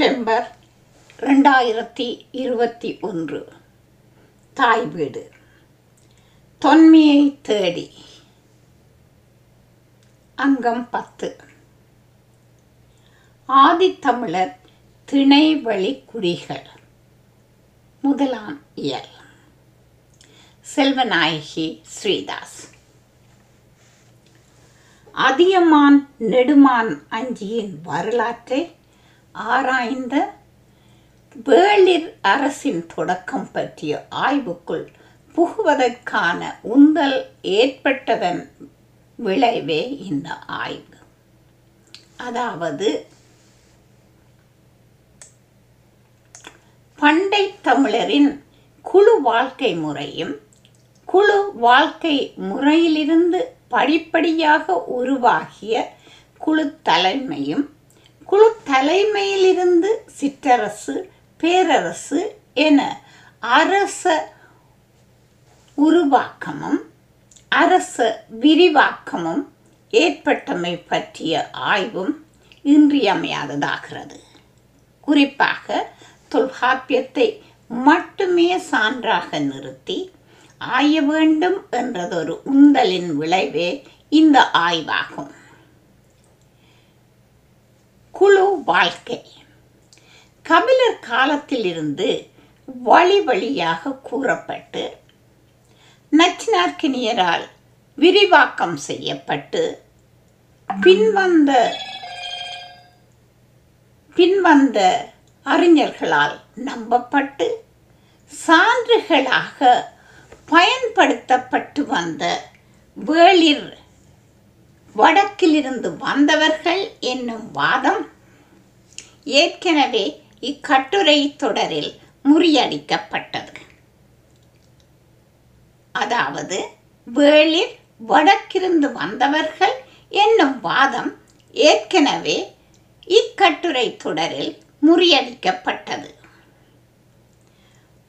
September ரெண்டாயிரத்தி இருபத்தி ஒன்று. தாய் வீடு. தொன்மையை தேடி. அங்கம் பத்து. ஆதித்தமிழர் திணைவழி குடிகள் முதலாம் இயல். செல்வநாயகி ஸ்ரீதாஸ். அதியமான் நெடுமான் அஞ்சியின் வரலாற்றை ஆராய்ந்த வேளிர் அரசின் தொடக்கம் பற்றிய ஆய்வுக்குள் புகுவதற்கான உந்தல் ஏற்பட்டதன் விளைவே இந்த ஆய்வு. அதாவது பண்டை தமிழரின் குழு வாழ்க்கை முறையும் குழு வாழ்க்கை முறையிலிருந்து படிப்படியாக உருவாகிய குழு தலைமையும் குழு தலைமையிலிருந்து சிற்றரசு பேரரசு என அரச உருவாக்கமும் அரச விரிவாக்கமும் ஏற்பட்டமை பற்றிய ஆய்வும் இன்றியமையாததாகிறது. குறிப்பாக தொல்காப்பியத்தை மட்டுமே சான்றாக நிறுத்தி ஆய வேண்டும் என்றதொரு உந்தலின் விளைவே இந்த ஆய்வாகும். குழு வாழ்க்கை. கபிலர் காலத்திலிருந்து வழி வழியாக கூறப்பட்டு நச்சினார்க்கினியரால் விரிவாக்கம் செய்யப்பட்டு பின்வந்த பின்வந்த அறிஞர்களால் நம்பப்பட்டு சான்றுகளாக பயன்படுத்தப்பட்டு வந்த வேளிர் வடக்கிலிருந்து வந்தவர்கள் என்னும் வாதம் ஏற்கனவே இக்கட்டுரை தொடரில் முறியடிக்கப்பட்டது. அதாவது வேளிர் வடக்கிருந்து வந்தவர்கள் என்னும் வாதம் ஏற்கனவே இக்கட்டுரை தொடரில் முறியடிக்கப்பட்டது.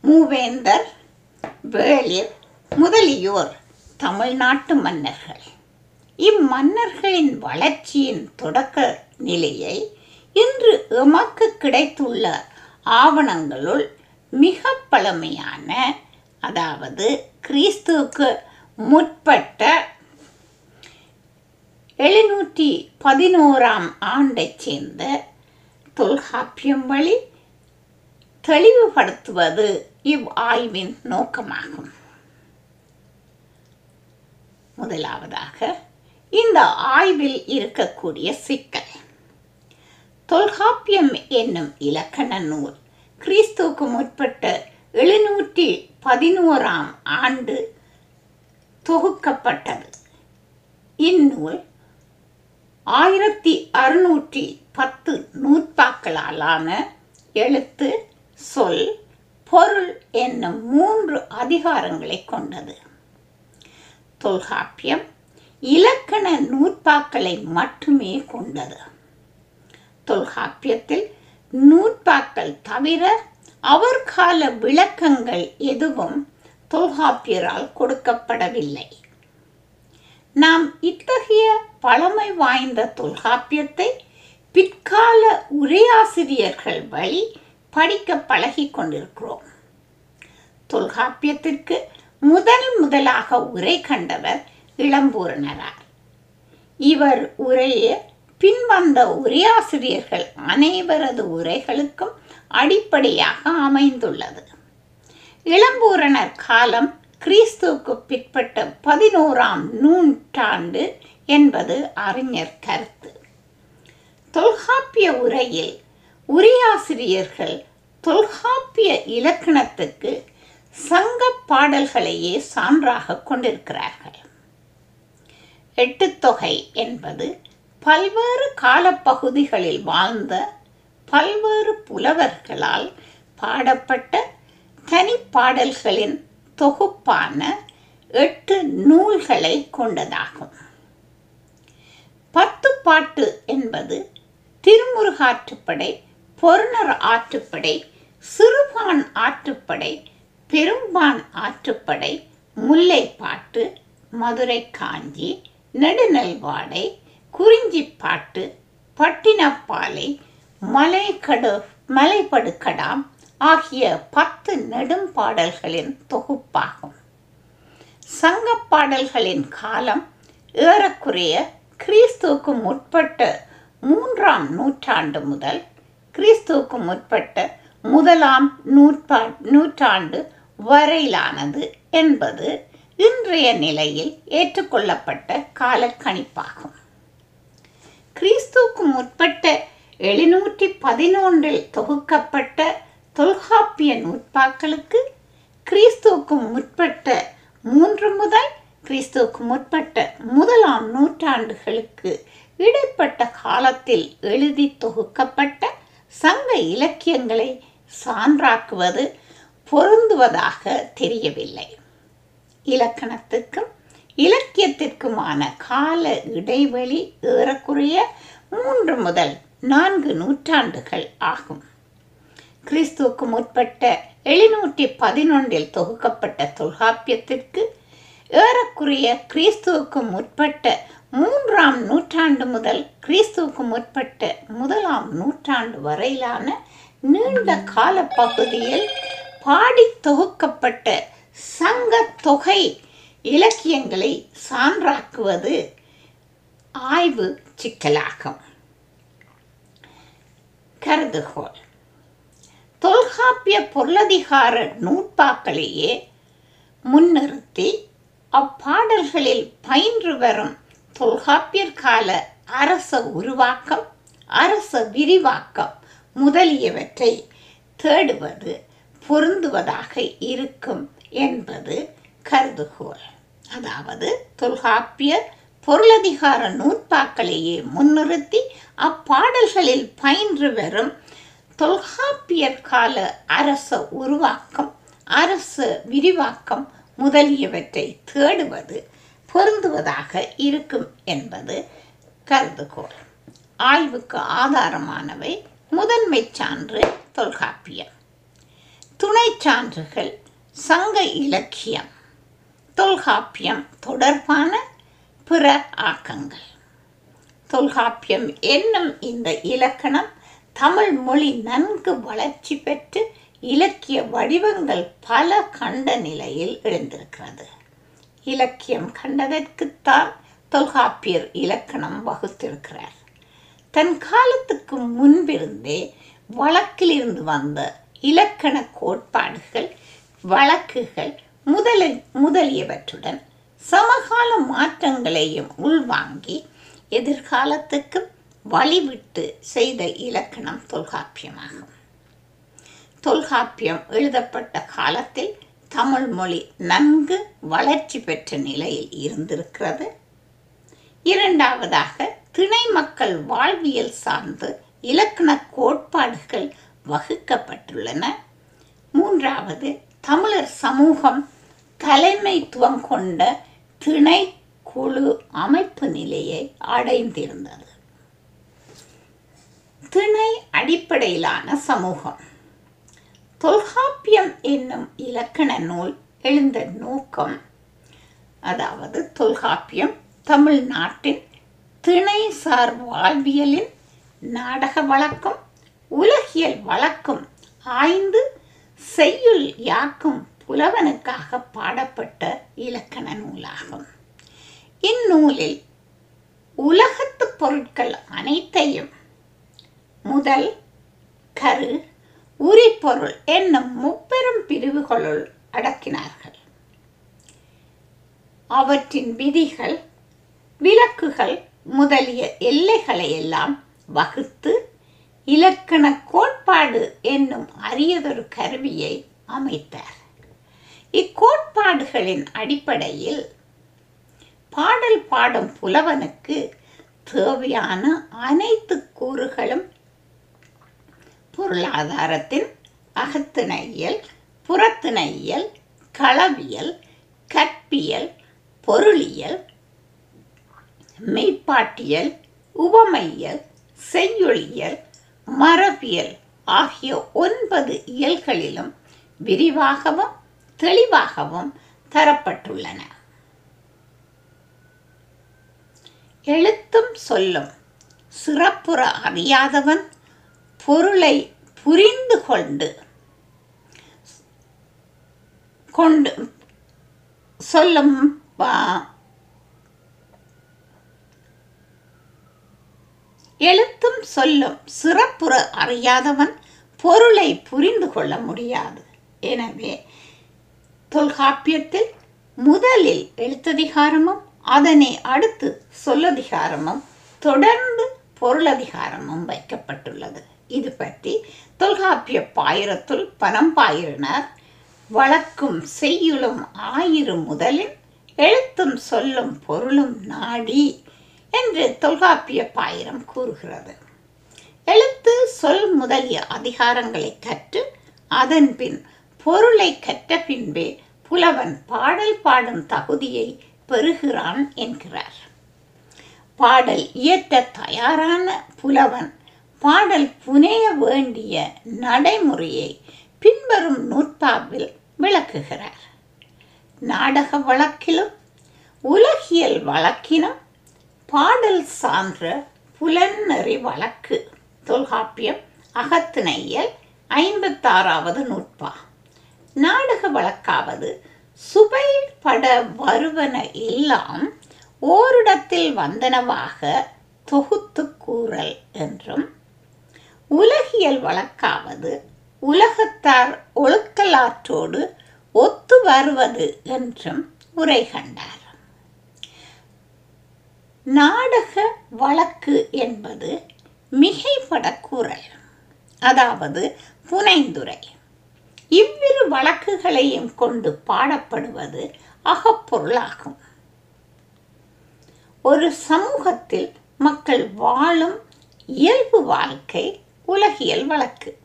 மூவேந்தர் வேளிர் முதலியோர் தமிழ்நாட்டு மன்னர்கள். இம்மன்னர்களின் வளர்ச்சியின் தொடக்க நிலையை இன்று எமக்கு கிடைத்துள்ள ஆவணங்களுள் மிக பழமையான அதாவது கிறிஸ்துவுக்கு முற்பட்ட எழுநூற்றி பதினோராம் ஆண்டைச் சேர்ந்த தொல்காப்பியம் வழி தெளிவுபடுத்துவது இவ் ஆய்வின் நோக்கமாகும். முதலாவதாக இந்த ஆய்வில் இருக்கக்கூடிய சிக்கல். தொல்காப்பியம் என்னும் இலக்கண நூல் கிறிஸ்துவுக்கு முற்பட்ட எழுநூற்றி பதினோராம் ஆண்டு தொகுக்கப்பட்டது. இந்நூல் ஆயிரத்தி அறுநூற்றி பத்து நூற்பாக்களாலான எழுத்து சொல் பொருள் என்னும் மூன்று அதிகாரங்களை கொண்டது. தொல்காப்பியம் இலக்கண நூற்பாக்களை மட்டுமே கொண்டது. தொல்காப்பியத்தில் நூற்பாக்கள் தவிர அவர் கால விளக்கங்கள் எதுவும் தொல்காப்பியரால் கொடுக்கப்படவில்லை. நாம் இத்தகைய பழமை வாய்ந்த தொல்காப்பியத்தை பிற்கால உரையாசிரியர்கள் வழி படிக்க பழகி கொண்டிருக்கிறோம். தொல்காப்பியத்திற்கு முதல் முதலாக உரை கண்டவர் இளம்பூரணரார் இவர் உரையே பின்வந்த உரையாசிரியர்கள் அனைவரது உரைகளுக்கும் அடிப்படையாக அமைந்துள்ளது. இளம்பூரணர் காலம் கிறிஸ்துவுக்கு பிற்பட்ட பதினோராம் நூற்றாண்டு என்பது அறிஞர் கருத்து. தொல்காப்பிய உரையில் உரையாசிரியர்கள் தொல்காப்பிய இலக்கணத்துக்கு சங்க பாடல்களையே சான்றாக கொண்டிருக்கிறார்கள். எட்டுத்தொகை என்பது பல்வேறு காலப்பகுதிகளில் வாழ்ந்த பல்வேறு புலவர்களால் பாடப்பட்ட தனிப்பாடல்களின் தொகுப்பான எட்டு நூல்களை கொண்டதாகும். பத்து பாட்டு என்பது திருமுருகாற்றுப்படை பொருணர் ஆற்றுப்படை சிறுபான் ஆற்றுப்படை பெரும்பான் ஆற்றுப்படை முல்லைப்பாட்டு மதுரை காஞ்சி நெடுநல்வாடை குறிஞ்சிப்பாட்டு பட்டினப்பாலை மலைக்கடு மலைப்படுக்கடாம் ஆகிய பத்து நெடும்பாடல்களின் தொகுப்பாகும். சங்கப்பாடல்களின் காலம் ஏறக்குறைய கிறிஸ்துவுக்கு முற்பட்ட மூன்றாம் நூற்றாண்டு முதல் கிறிஸ்துவுக்கு முற்பட்ட முதலாம் நூற்பா நூற்றாண்டு வரையிலானது என்பது இன்றைய நிலையில் ஏற்றுக்கொள்ளப்பட்ட காலக்கணிப்பாகும். கிறிஸ்துவுக்கு முற்பட்ட எழுநூற்றி பதினொன்றில் தொகுக்கப்பட்ட தொல்காப்பிய நூற்பாக்களுக்கு கிறிஸ்துவுக்கு முற்பட்ட மூன்று முதல் கிறிஸ்துவுக்கு முற்பட்ட முதலாம் நூற்றாண்டுகளுக்கு இடைப்பட்ட காலத்தில் எழுதி தொகுக்கப்பட்ட சங்க இலக்கியங்களை சான்றாக்குவது பொருந்துவதாக தெரியவில்லை. இலக்கணத்துக்கும் இலக்கியத்திற்குமான கால இடைவெளி ஏறக்குறைய மூன்று முதல் நான்கு நூற்றாண்டுகள் ஆகும். கிறிஸ்துவுக்கு முற்பட்ட எழுநூற்றி பதினொன்றில் தொகுக்கப்பட்ட தொல்காப்பியத்திற்கு ஏறக்குறைய கிறிஸ்துவுக்கு முற்பட்ட மூன்றாம் நூற்றாண்டு முதல் கிறிஸ்துவுக்கு முற்பட்ட முதலாம் நூற்றாண்டு வரையிலான நீண்ட கால பகுதியில் பாடி தொகுக்கப்பட்ட சங்க தொகை இலக்கியங்களை சான்றாக்குவது ஆய்வு சிக்கலாகும். கருதுகோள். தொல்காப்பிய பொருளதிகார நூற்பாக்களையே முன்னிறுத்தி அப்பாடல்களில் பயின்று வரும் தொல்காப்பியர் கால அரச உருவாக்கம் அரச விரிவாக்கம் முதலியவற்றை தேடுவது பொருந்துவதாக இருக்கும். என்பது கருதுகோள். அதாவது தொல்காப்பியர் பொருளதிகார நூற்பாக்களையே முன்னிறுத்தி அப்பாடல்களில் பயின்று வரும் தொல்காப்பியர் கால அரச உருவாக்கம் அரச விரிவாக்கம் முதலியவற்றை தேடுவது பொருந்துவதாக இருக்கும் என்பது கருதுகோள். ஆய்வுக்கு ஆதாரமானவை முதன்மை சான்று தொல்காப்பியம். துணை சான்றுகள் சங்க இலக்கியம் தொல்காப்பியம் தொடர்பான பிற ஆக்கங்கள். தொல்காப்பியம் என்னும் இந்த இலக்கணம் தமிழ் மொழி நன்கு வளர்ச்சி பெற்று இலக்கிய வடிவங்கள் பல கண்ட நிலையில் எழுந்திருக்கிறது. இலக்கியம் கண்டதற்குத்தான் தொல்காப்பியர் இலக்கணம் வகுத்திருக்கிறார். தன் காலத்துக்கு முன்பிருந்தே வழக்கிலிருந்து வந்த இலக்கண கோட்பாடுகள் வழக்குகள் முதல முதலியவற்றுடன் சமகால மாற்றங்களையும் உள்வாங்கி எதிர்காலத்துக்கு வழிவிட்டு செய்த இலக்கணம் தொல்காப்பியமாகும். தொல்காப்பியம் எழுதப்பட்ட காலத்தில் தமிழ் மொழி நன்கு வளர்ச்சி பெற்ற நிலையில் இருந்திருக்கிறது. இரண்டாவதாக திணை மக்கள் வாழ்வியல் சார்ந்து இலக்கண கோட்பாடுகள் வகுக்கப்பட்டுள்ளன. மூன்றாவது தமிழர் சமூகம் தலைமைத்துவம் கொண்ட திணை குழு அமைப்பு நிலையை அடைந்திருந்தது. திணை அடிப்படையிலான சமூகம். தொல்காப்பியம் என்னும் இலக்கண நூல் எழுந்த நோக்கம் அதாவது தொல்காப்பியம் தமிழ்நாட்டின் திணைசார் வாழ்வியலின் நாடக வழக்கம் உலகியல் வழக்கம் ஆய்ந்து செய்யுள் யாக்கும் புலவனுக்காக பாடப்பட்ட இலக்கண நூலாகும். இந்நூலில் உலகத்து பொருட்கள் அனைத்தையும் முதல் கரு உரிப்பொருள் என்னும் முப்பெரும் பிரிவுகளுள் அடக்கினார்கள். அவற்றின் விதிகள் விலக்குகள் முதலிய எல்லைகளை எல்லாம் வகுத்து இலக்கண கோட்பாடு என்னும் அரியதொரு கருவியை அமைத்தார். இக்கோட்பாடுகளின் அடிப்படையில் பாடல் பாடும் புலவனுக்கு தேவையான அனைத்து கூறுகளும் பொருளாதாரத்தின் அகத்திணையியல் புறத்திணையியல் களவியல் கற்பியல் பொருளியல் மெய்ப்பாட்டியல் உவமையியல் செய்யொழியல் மரபியல் ஆகிய ஒன்பது இயல்களிலும் விரிவாகவும் தெளிவாகவும் தரப்பட்டுள்ளன. எழுத்தும் சொல்லும். சிறப்புற அறியாதவன் பொருளை புரிந்து கொண்டு கொண்டு சொல்லும் எழுத்தும் சொல்லும் சிறப்புற அறியாதவன் பொருளை புரிந்து கொள்ள முடியாது. எனவே தொல்காப்பியத்தில் முதலில் எழுத்ததிகாரமும் அதனை அடுத்து சொல்லதிகாரமும் தொடர்ந்து பொருளதிகாரமும் வைக்கப்பட்டுள்ளது. இது பற்றி தொல்காப்பிய பாயிரத்துள் பனம்பாயிரனார் வழக்கும் செய்யுளும் ஆயிரும் முதலில் எழுத்தும் சொல்லும் பொருளும் நாடி என்று தொல்காப்பிய பாயிரம் கூறுகிறது. எழுத்து சொல் முதலிய அதிகாரங்களை கற்று அதன் பின் பொருளை கற்ற பின்பே புலவன் பாடல் பாடும் தகுதியை பெறுகிறான் என்கிறார். பாடல் இயற்ற தயாரான புலவன் பாடல் புனைய வேண்டிய நடைமுறையை பின்வரும் நூற்பாவில் விளக்குகிறார். நாடக வழக்கிலும் உலகியல் வழக்கினும் பாடல் சான்ற புலன்னறி வழக்கு. தொல்காப்பியம் அகத்திணையல் ஐம்பத்தாறாவது நூற்பா. நாடக வழக்காவது சுவை பட வருவன எல்லாம் ஓரிடத்தில் வந்தனவாக தொகுத்து கூறல் என்றும் உலகியல் வழக்காவது உலகத்தார் ஒழுக்கலாற்றோடு ஒத்து வருவது என்றும் உரை கண்டார். நாடக வழக்கு என்பது மிகைப்பட கூறல் அதாவது புனைந்துரை. இவ்விரு வழக்குகளையும் கொண்டு பாடப்படுவது அகப்பொருளாகும். ஒரு சமூகத்தில் மக்கள் வாழும் இயல்பு வாழ்க்கை உலகியல் வழக்கு.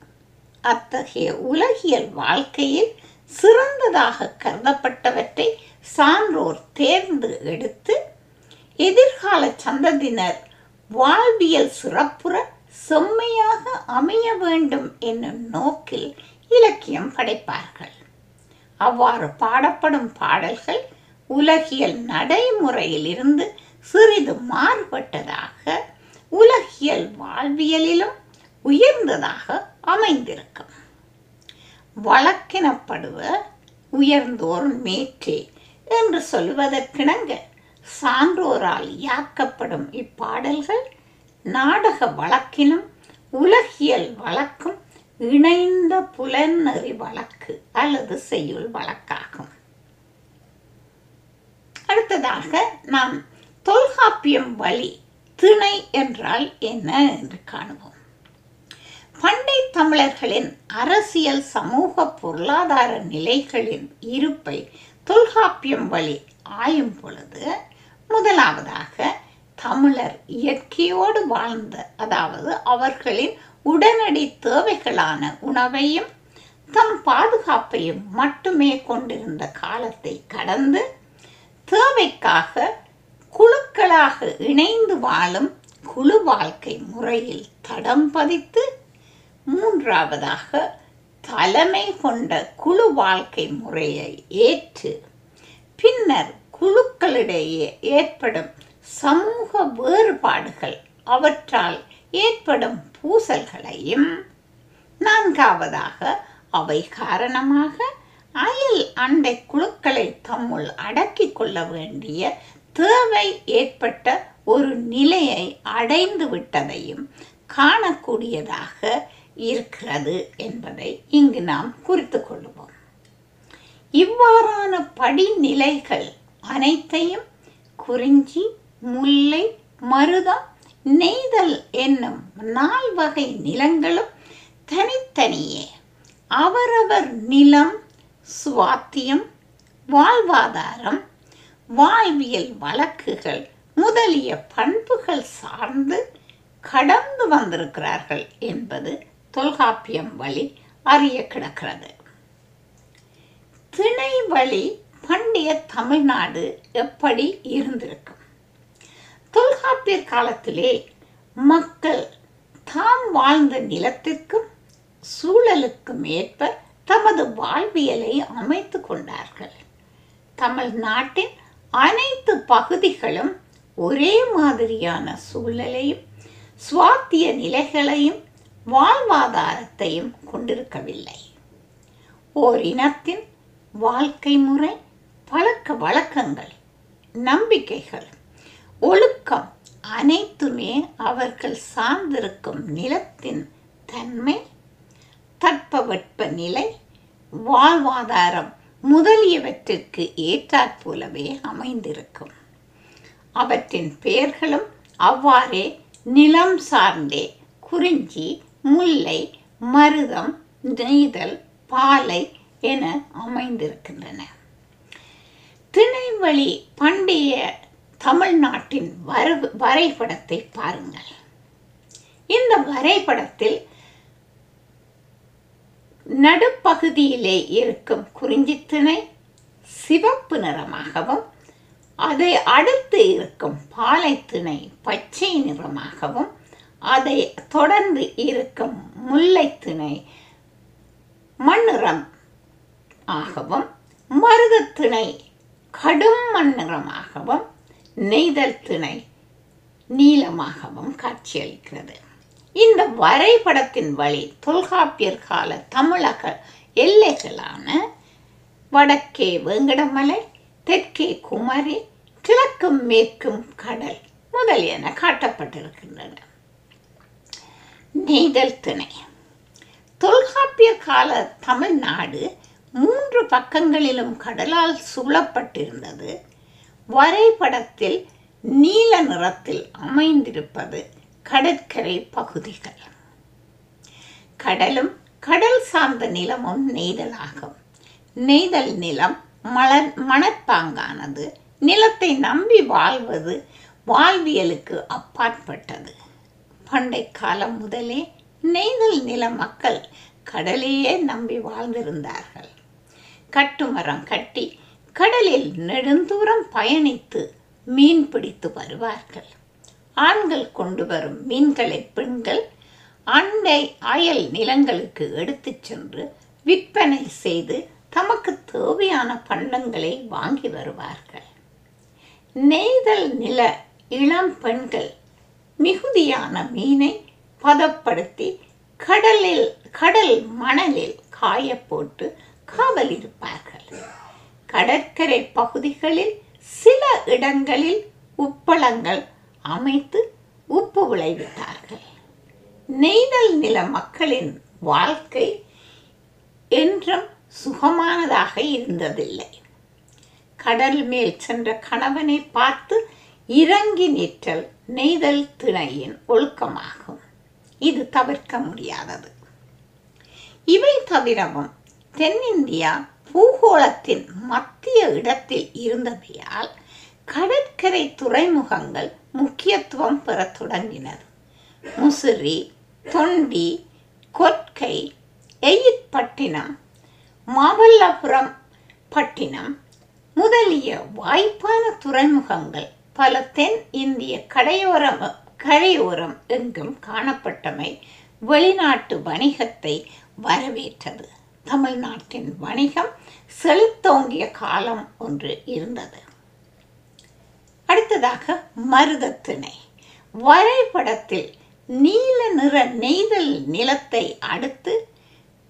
அத்தகைய உலகியல் வாழ்க்கையில் சிறந்ததாக கருதப்பட்டவற்றை சான்றோர் தேர்ந்து எடுத்து எதிர்கால சந்ததியினர் வாழ்வியல் சிறப்புற செம்மையாக அமைய வேண்டும் என்னும் நோக்கில் இலக்கியம் படைப்பார்கள். அவ்வாறு பாடப்படும் பாடல்கள் உலகியல் நடைமுறையிலிருந்து சிறிது மாறுபட்டதாக உலகியல் வாழ்வியலிலும் உயர்ந்ததாக அமைந்திருக்கும். வழக்கினப்படுவ உயர்ந்தோர் மேற்றே என்று சொல்வதற்கிணங்க சான்றோரால் யாக்கப்படும் இப்பாடல்கள் நாடக வழக்கினும் உலகியல் வழக்கும் இணைந்த புலனறி வழக்கு அல்லது செய்யுள் வழக்காகும். அடுத்ததாக நாம் தொல்காப்பியம் வழி திணை என்றால் என்ன என்று காணுவோம். பண்டை தமிழர்களின் அரசியல் சமூக பொருளாதார நிலைகளின் இருப்பை தொல்காப்பியம் வழி ஆயும் பொழுது முதலாவதாக தமிழர் இயற்கையோடு வாழ்ந்த அதாவது அவர்களின் உடனடி தேவைகளான உணவையும் தம் பாதுகாப்பையும் மட்டுமே கொண்டிருந்த காலத்தை கடந்து தேவைக்காக குழுக்களாக இணைந்து வாழும் குழு வாழ்க்கை முறையில் தடம் பதித்து மூன்றாவதாக தலைமை கொண்ட குழு வாழ்க்கை முறையை ஏற்று பின்னர் குழுக்களிடையே ஏற்படும் சமூக வேறுபாடுகள் அவற்றால் ஏற்படும் பூசல்களையும் நான்காவதாக அவை காரணமாக அயல் அண்டை குழுக்களை தம்முள் அடக்கிக் கொள்ள வேண்டிய தேவை ஏற்பட்ட ஒரு நிலையை அடைந்து விட்டதையும் காணக்கூடியதாக இருக்கிறது என்பதை இங்கு நாம் குறித்து கொள்வோம். இவ்வாறான படிநிலைகள் அனைத்தையும் குறிஞ்சி முல்லை மருதம் நெய்தல் என்னும் நால்வகை நிலங்களும் தனித்தனியே. அவரவர் நிலம் சுவாத்தியம் வாழ்வாதாரம் வாழ்வியல் வழக்குகள் முதலிய பண்புகள் சார்ந்து கடந்து வந்திருக்கிறார்கள் என்பது தொல்காப்பியம் வழி அறிய கிடக்கிறது. திணை வழி பண்டைய தமிழ்நாடு எப்படி இருந்திருக்கும்? தொல்காப்பியர் காலத்திலே மக்கள் தாம் வாழ்ந்த நிலத்திற்கும் சூழலுக்கும் ஏற்ப தமது வாழ்வியலை அமைத்து கொண்டார்கள். தமிழ்நாட்டின் அனைத்து பகுதிகளும் ஒரே மாதிரியான சூழலையும் சுவாத்திய நிலைகளையும் வாழ்வாதாரத்தையும் கொண்டிருக்கவில்லை. ஓர் இனத்தின் வாழ்க்கை முறை பழக்க வழக்கங்கள் நம்பிக்கைகள் ஒழுக்கம் அனைத்துமே அவர்கள் சார்ந்திருக்கும் நிலத்தின் தன்மை தட்பவெட்ப நிலை வாழ்வாதாரம் முதலியவற்றிற்கு ஏற்றாற்போலவே அமைந்திருக்கும். அவற்றின் பெயர்களும் அவ்வாறே நிலம் சார்ந்தே குறிஞ்சி முல்லை மருதம் நெய்தல் பாலை என அமைந்திருக்கின்றன. திணைவழி பண்டைய தமிழ்நாட்டின் வர வரைபடத்தை பாருங்கள். இந்த வரைபடத்தில் நடுப்பகுதியிலே இருக்கும் குறிஞ்சித்திணை சிவப்பு நிறமாகவும் அதை அடுத்து இருக்கும் பாலைத்திணை பச்சை நிறமாகவும் அதை தொடர்ந்து இருக்கும் முல்லைத்திணை மண்ணிறம் ஆகவும் மருதத்திணை கடும் மண்ணிறமாகவும் நெய்தல் திணை நீளமாகவும் காட்சியளிக்கிறது. இந்த வரைபடத்தின் வழி தொல்காப்பியர் கால தமிழக எல்லைகளான வடக்கே வேங்கடமலை தெற்கே குமரி கிழக்கும் மேற்கும் கடல் முதலியன காட்டப்பட்டிருக்கின்றன. நெய்தல் திணை. தொல்காப்பியர் கால தமிழ்நாடு மூன்று பக்கங்களிலும் கடலால் சூழப்பட்டிருந்தது. வரைபடத்தில் நீல நிறத்தில் அமைந்திருப்பது கடற்கரை பகுதிகள். கடலும் கடல் சார்ந்த நிலமும் நெய்தலாகும். நெய்தல் நிலம் மலர் மணற்பாங்கானது நிலத்தை நம்பி வாழ்வது வாழ்வியலுக்கு அப்பாற்பட்டது. பண்டை காலம் முதலே நெய்தல் நில மக்கள் கடலையே நம்பி வாழ்ந்திருந்தார்கள். கட்டுமரம் கட்டி கடலில் நெடுந்தூரம் பயணித்து மீன் பிடித்து வருவார்கள். ஆண்கள் கொண்டு வரும் மீன்களை பெண்கள் அண்டை அயல் நிலங்களுக்கு எடுத்துச் சென்று விற்பனை செய்து தமக்கு தேவையான பண்டங்களை வாங்கி வருவார்கள். நெய்தல் நில இளம் பெண்கள் மிகுதியான மீனை பதப்படுத்தி கடலில் கடல் மணலில் காய போட்டு காவல் இருப்பார்கள் கடற்கரை பகுதிகளில் சில இடங்களில் உப்பளங்கள் அமைத்து உப்பு விளைவித்தார்கள். நெய்தல் நில மக்களின் வாழ்க்கை என்றும் சுகமானதாக இருந்ததில்லை. கடல் மேல் சென்ற கணவனை பார்த்து இறங்கி நிற்றல் நெய்தல் திணையின் ஒழுக்கமாகும். இது தவிர்க்க முடியாதது. இவை தவிரவும் தென்னிந்தியா பூகோளத்தின் மத்திய இடத்தில் இருந்ததையால் கடற்கரை துறைமுகங்கள் முக்கியத்துவம் பெறத் தொடங்கினர் முசிறி தொண்டி கொற்கை எயிற்பட்டினம் மாமல்லபுரம் பட்டினம் முதலிய வாய்ப்பான துறைமுகங்கள் பல தென் இந்திய கடையோரம் கரையோரம் எங்கும் காணப்பட்டமை வெளிநாட்டு வணிகத்தை வரவேற்றது. தமிழ்நாட்டின் வணிகம் செழித்தோங்கிய காலம் ஒன்று இருந்தது. அடுத்ததாக மருதத்திணை வரைபடத்தில் நீல நிற நெய்தல் நிலத்தை அடுத்து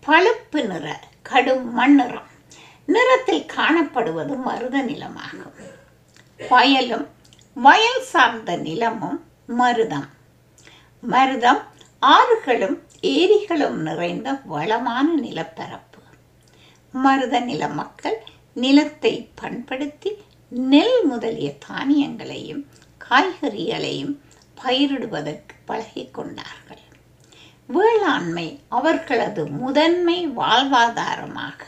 பழுப்பு நிற கடும் மண்ணிறம். நிறத்தில் காணப்படுவது மருத நிலமாகும். வயலும் வயல் சார்ந்த நிலமும் மருதம். மருதம் ஆறுகளும் ஏரிகளும் நிறைந்த வளமான நிலப்பரப்பு. மருத நில மக்கள் நிலத்தை பண்படுத்தி நெல் முதலிய தானியங்களையும் காய்கறிகளையும் பயிரிடுவதற்கு பழகி கொண்டார்கள் வேளாண்மை அவர்களது முதன்மை வாழ்வாதாரமாக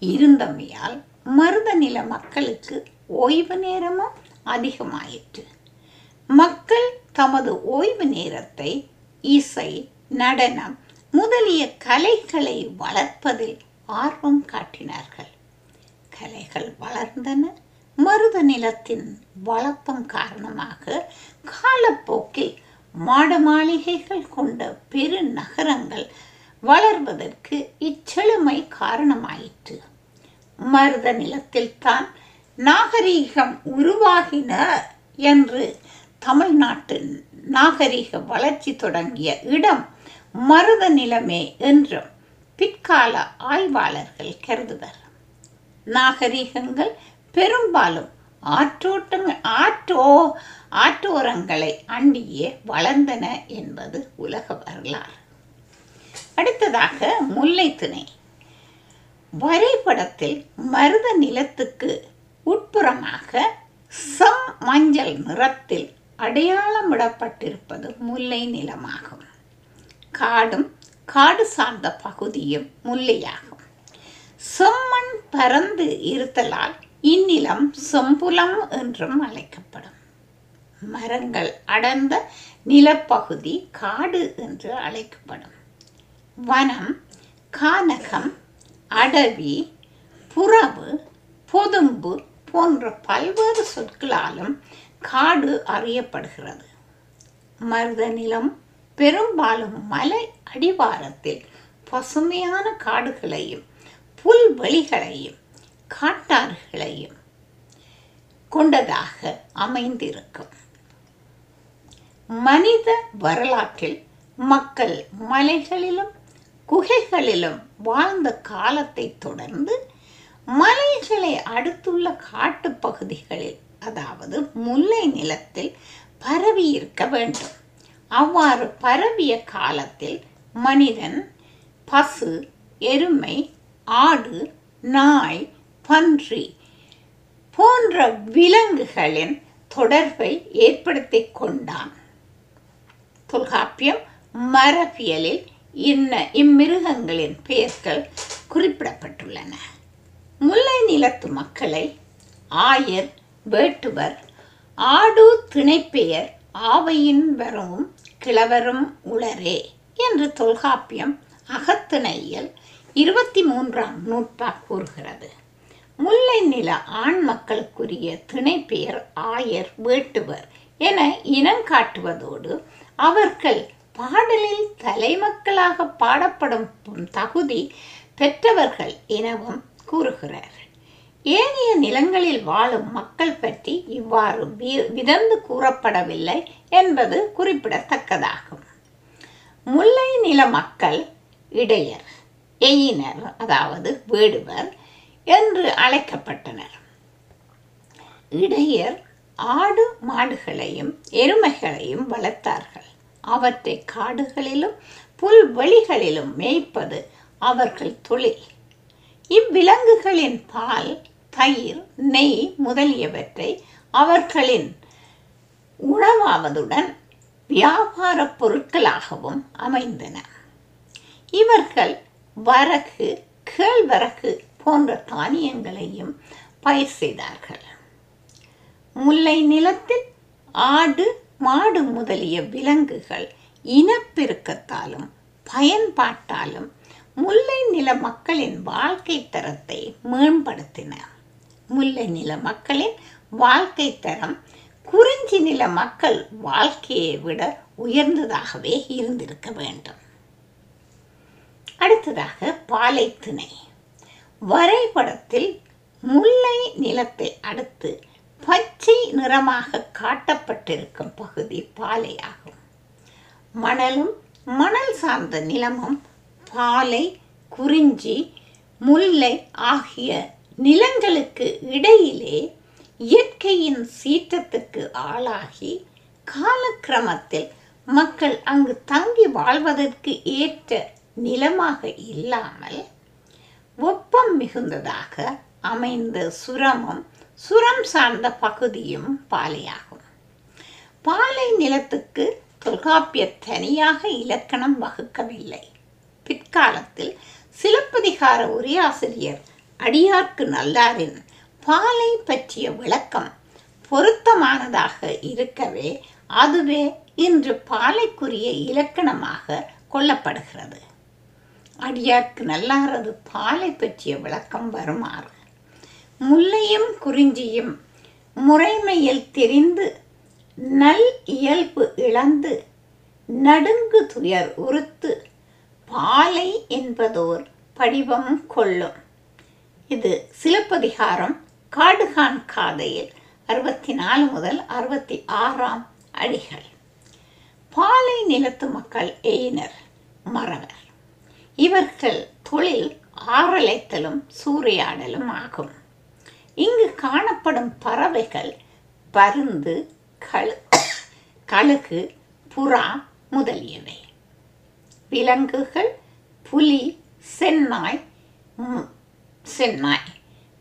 இருந்தமையால் மருத நில மக்களுக்கு ஓய்வு நேரமும் அதிகமாயிற்று. மக்கள் தமது ஓய்வு நேரத்தை இசை நடனம் முதலிய கலைகளை வளர்ப்பதில் ஆர்வம் காட்டினார்கள். கலைகள் வளர்ந்தன. மருத நிலத்தின் வளப்பம் காரணமாக காலப்போக்கில் மாட மாளிகைகள் கொண்ட பெரு நகரங்கள் வளர்வதற்கு இச்செழுமை காரணமாயிற்று. மருத நிலத்தில்தான் நாகரீகம் உருவாகின என்று தமிழ்நாட்டின் நாகரிக வளர்ச்சி தொடங்கிய இடம் மருத நிலமே என்றும் பிற்கால ஆய்வாளர்கள் கருதுவர். நாகரிகங்கள் பெரும்பாலும் ஆற்றோட்டங்கள் ஆற்றோ ஆற்றோரங்களை அண்டியே வளர்ந்தன என்பது உலக வரலாறு. அடுத்ததாக முல்லைத்திணை. வரைபடத்தில் மருத நிலத்துக்கு உட்புறமாக செம் மஞ்சள் நிறத்தில் அடையாளமிடப்பட்டிருப்பது முல்லை நிலமாகும். காடும் காடு சார்ந்த பகுதியும் முல்லையாகும். செம்மண் பரந்து இருத்தலால் இந்நிலம் செம்புலம் என்றும் அழைக்கப்படும். மரங்கள் அடர்ந்த நிலப்பகுதி காடு என்று அழைக்கப்படும். வனம் கானகம் அடவி புறவு பொதும்பு போன்ற பல்வேறு சொற்களாலும் காடு அறியப்படுகிறது. மருத நிலம் பெரும்பாலும் மலை அடிவாரத்தில் பசுமையான காடுகளையும் புல்வெளிகளையும் காட்டாறுகளையும் கொண்டதாக அமைந்திருக்கும். மனித வரலாற்றில் மக்கள் மலைகளிலும் குகைகளிலும் வாழ்ந்த காலத்தை தொடர்ந்து மலைகளை அடுத்துள்ள காட்டுப் பகுதிகளில் அதாவது முல்லை நிலத்தில் பரவி இருக்க வேண்டும். அவ்வாறு பரவிய காலத்தில் மனிதன் பசு எருமை ஆடு நாய் பன்றி போன்ற விலங்குகளின் தொடர்பை ஏற்படுத்தி கொண்டான். தொல்காப்பியம் மரபியலில் இன்ன இம்மிருகங்களின் பெயர்கள் குறிப்பிடப்பட்டுள்ளன. முல்லை நிலத்து மக்களை ஆயர் வேட்டுவர். ஆடு திணைப்பெயர் ஆவையின் வரவும் கிழவரும் உளரே என்று தொல்காப்பியம் அகத்திணையில் இருபத்தி மூன்றாம் நூற்பா கூறுகிறது. முல்லை நில ஆண் மக்களுக்குரிய திணைப்பெயர் ஆயர் வேட்டுவர் என இனங்காட்டுவதோடு அவர்கள் பாடலில் தலைமக்களாக பாடப்படும் தகுதி பெற்றவர்கள் எனவும் கூறுகிறார். ஏனைய நிலங்களில் வாழும் மக்கள் பற்றி இவ்வாறு வி- விதந்து கூறப்படவில்லை என்பது குறிப்பிடத்தக்கதாகும். முல்லை நில மக்கள் இடையர் எயினர் அதாவது வேடுவர் என்று அழைக்கப்பட்டனர். இடையர் ஆடு மாடுகளையும் எருமைகளையும் வளர்த்தார்கள். அவற்றை காடுகளிலும் புல்வெளிகளிலும் மேய்ப்பது அவர்கள் தொழில். இவ்விலங்குகளின் பால் தயிர் நெய் முதலியவற்றை அவர்களின் உணவாவதுடன் வியாபார பொருட்களாகவும் அமைந்தன. இவர்கள் வரகு கேழ்வரகு போன்ற தானியங்களையும் பயிர் செய்தார்கள். முல்லை நிலத்தில் ஆடு மாடு முதலிய விலங்குகள் இனப்பெருக்கத்தாலும் பயன்பாட்டாலும் முல்லை நில மக்களின் வாழ்க்கை தரத்தை மேம்படுத்தின. முல்லை நில மக்களின் வாழ்க்கை தரம் குறிஞ்சி நில மக்கள் வாழ்க்கையை விட உயர்ந்ததாகவே இருந்திருக்க வேண்டும். அடுத்ததாக பாலைத்திணை. வரைபடத்தில் முல்லை நிலத்தை அடுத்து பச்சை நிறமாக காட்டப்பட்டிருக்கும் பகுதி பாலையாகும். மணலும் மணல் சார்ந்த நிலமும் பாலை குறிஞ்சி முல்லை ஆகிய நிலங்களுக்கு இடையிலே இயற்கையின் சீற்றத்துக்கு ஆளாகி காலக்கிரமத்தில் மக்கள் அங்கு தங்கி வாழ்வதற்கு ஏற்ற நிலமாக இல்லாமல் வெப்பம் மிகுந்ததாக அமைந்த சுரமும் சுரம் சார்ந்த பகுதியும் பாலையாகும். பாலை நிலத்துக்கு தொல்காப்பிய தனியாக இலக்கணம் வகுக்கவில்லை. பிற்காலத்தில் சிலப்பதிகார உரையாசிரியர் அடியார்க்கு நல்லாரின் பாலை பற்றிய விளக்கம் பொருத்தமானதாக இருக்கவே அதுவே இன்று பாலைக்குரிய இலக்கணமாக கொள்ளப்படுகிறது. அடியார்க்கு நல்லாரது பாலை பற்றிய விளக்கம் வருமாறு. முல்லையும் குறிஞ்சியும் முறைமையில் தெரிந்து நல் இயல்பு இழந்து நடுங்கு துயர் உறுத்து பாலை என்பதோர் படிவம் கொள்ளும். இது சிலப்பதிகாரம் காடுகான் காதையில் அறுபத்தி நாலு முதல் அறுபத்தி ஆறாம் அடிகள். பாலை நிலத்து மக்கள் எயினர் மறவர். இவர்கள் தொழில் ஆறலைத்தலும் சூறையாடலும் ஆகும். இங்கு காணப்படும் பறவைகள் பருந்து கழு கழுகு புறா முதலியவை. விலங்குகள் புலி சென்னாய் ம், சென்னாய்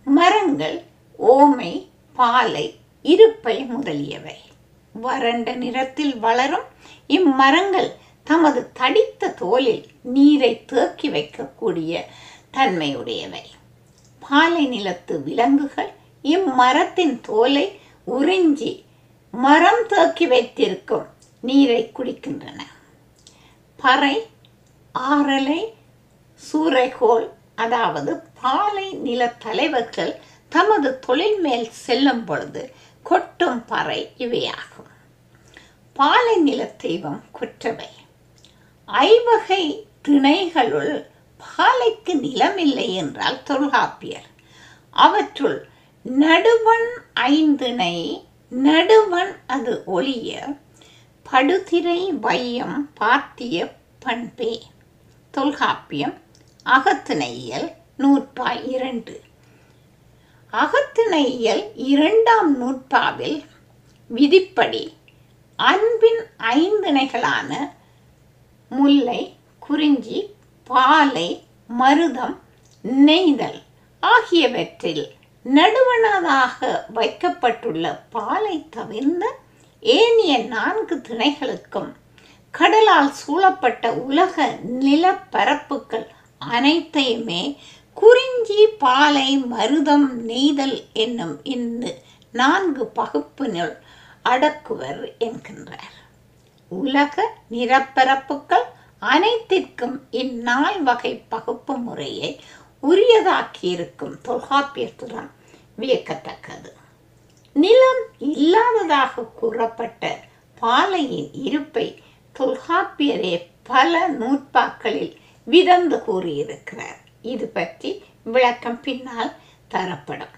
மரங்கள் ஓமை பாலை இருப்பை முதலியவை. வறண்ட நிறத்தில் வளரும் இம்மரங்கள் தமது தடித்த தோலில் நீரை தேக்கி வைக்கக்கூடிய தன்மையுடையவை. பாலை நிலத்து விலங்குகள் இம்மரத்தின் தோலை உறிஞ்சி மரம் தேக்கி வைத்திருக்கும் நீரை குடிக்கின்றன. பறை ஆறலை சூறைகோல் அதாவது பாலை நில தலைவர்கள் தமது தொழில் மேல் செல்லும் பொழுது கொட்டும் பறை இவையாகும். பாலை நில தெய்வம் குற்றவை. ஐவகை திணைகளுள் பாலைக்கு நிலமில்லை என்றால் தொல்காப்பியர். அவற்றுள் நடுவன் ஐந்திணை நடுவன் அது ஒளிய படுதிரை வையம் பாத்திய பண்பே. தொல்காப்பியம் அகத்திணையியல் நூற்பாய் இரண்டு அகத்திணையியல் இரண்டாம் நூற்பாவில் விதிப்படி அன்பின் ஐந்திணைகளான முல்லை குறிஞ்சி பாலை மருதம் நெய்தல் ஆகியவற்றில் நடுவனதாக வைக்கப்பட்டுள்ள பாலை தவிர்ந்த ஏனைய நான்கு திணைகளுக்கும் கடலால் சூழப்பட்ட உலக நிலப்பரப்புகள் அனைத்தையுமே குறிஞ்சி பாலை மருதம் நெய்தல் என்னும் இந்த நான்கு பகுப்பினுள் அடக்குவர் என்கின்றார். உலக நிறப்பரப்புகள் அனைத்திற்கும் இந்நால் வகை பகுப்பு முறையை உரியதாக்கியிருக்கும் தொல்காப்பியத்துடன் வியக்கத்தக்கது. நிலம் இல்லாததாக கூறப்பட்ட பாலையின் இருப்பை தொல்காப்பியரே பல நூற்பாக்களில் விதந்து கூறியிருக்கிறார். இது பற்றி விளக்கம் பின்னால் தரப்படும்.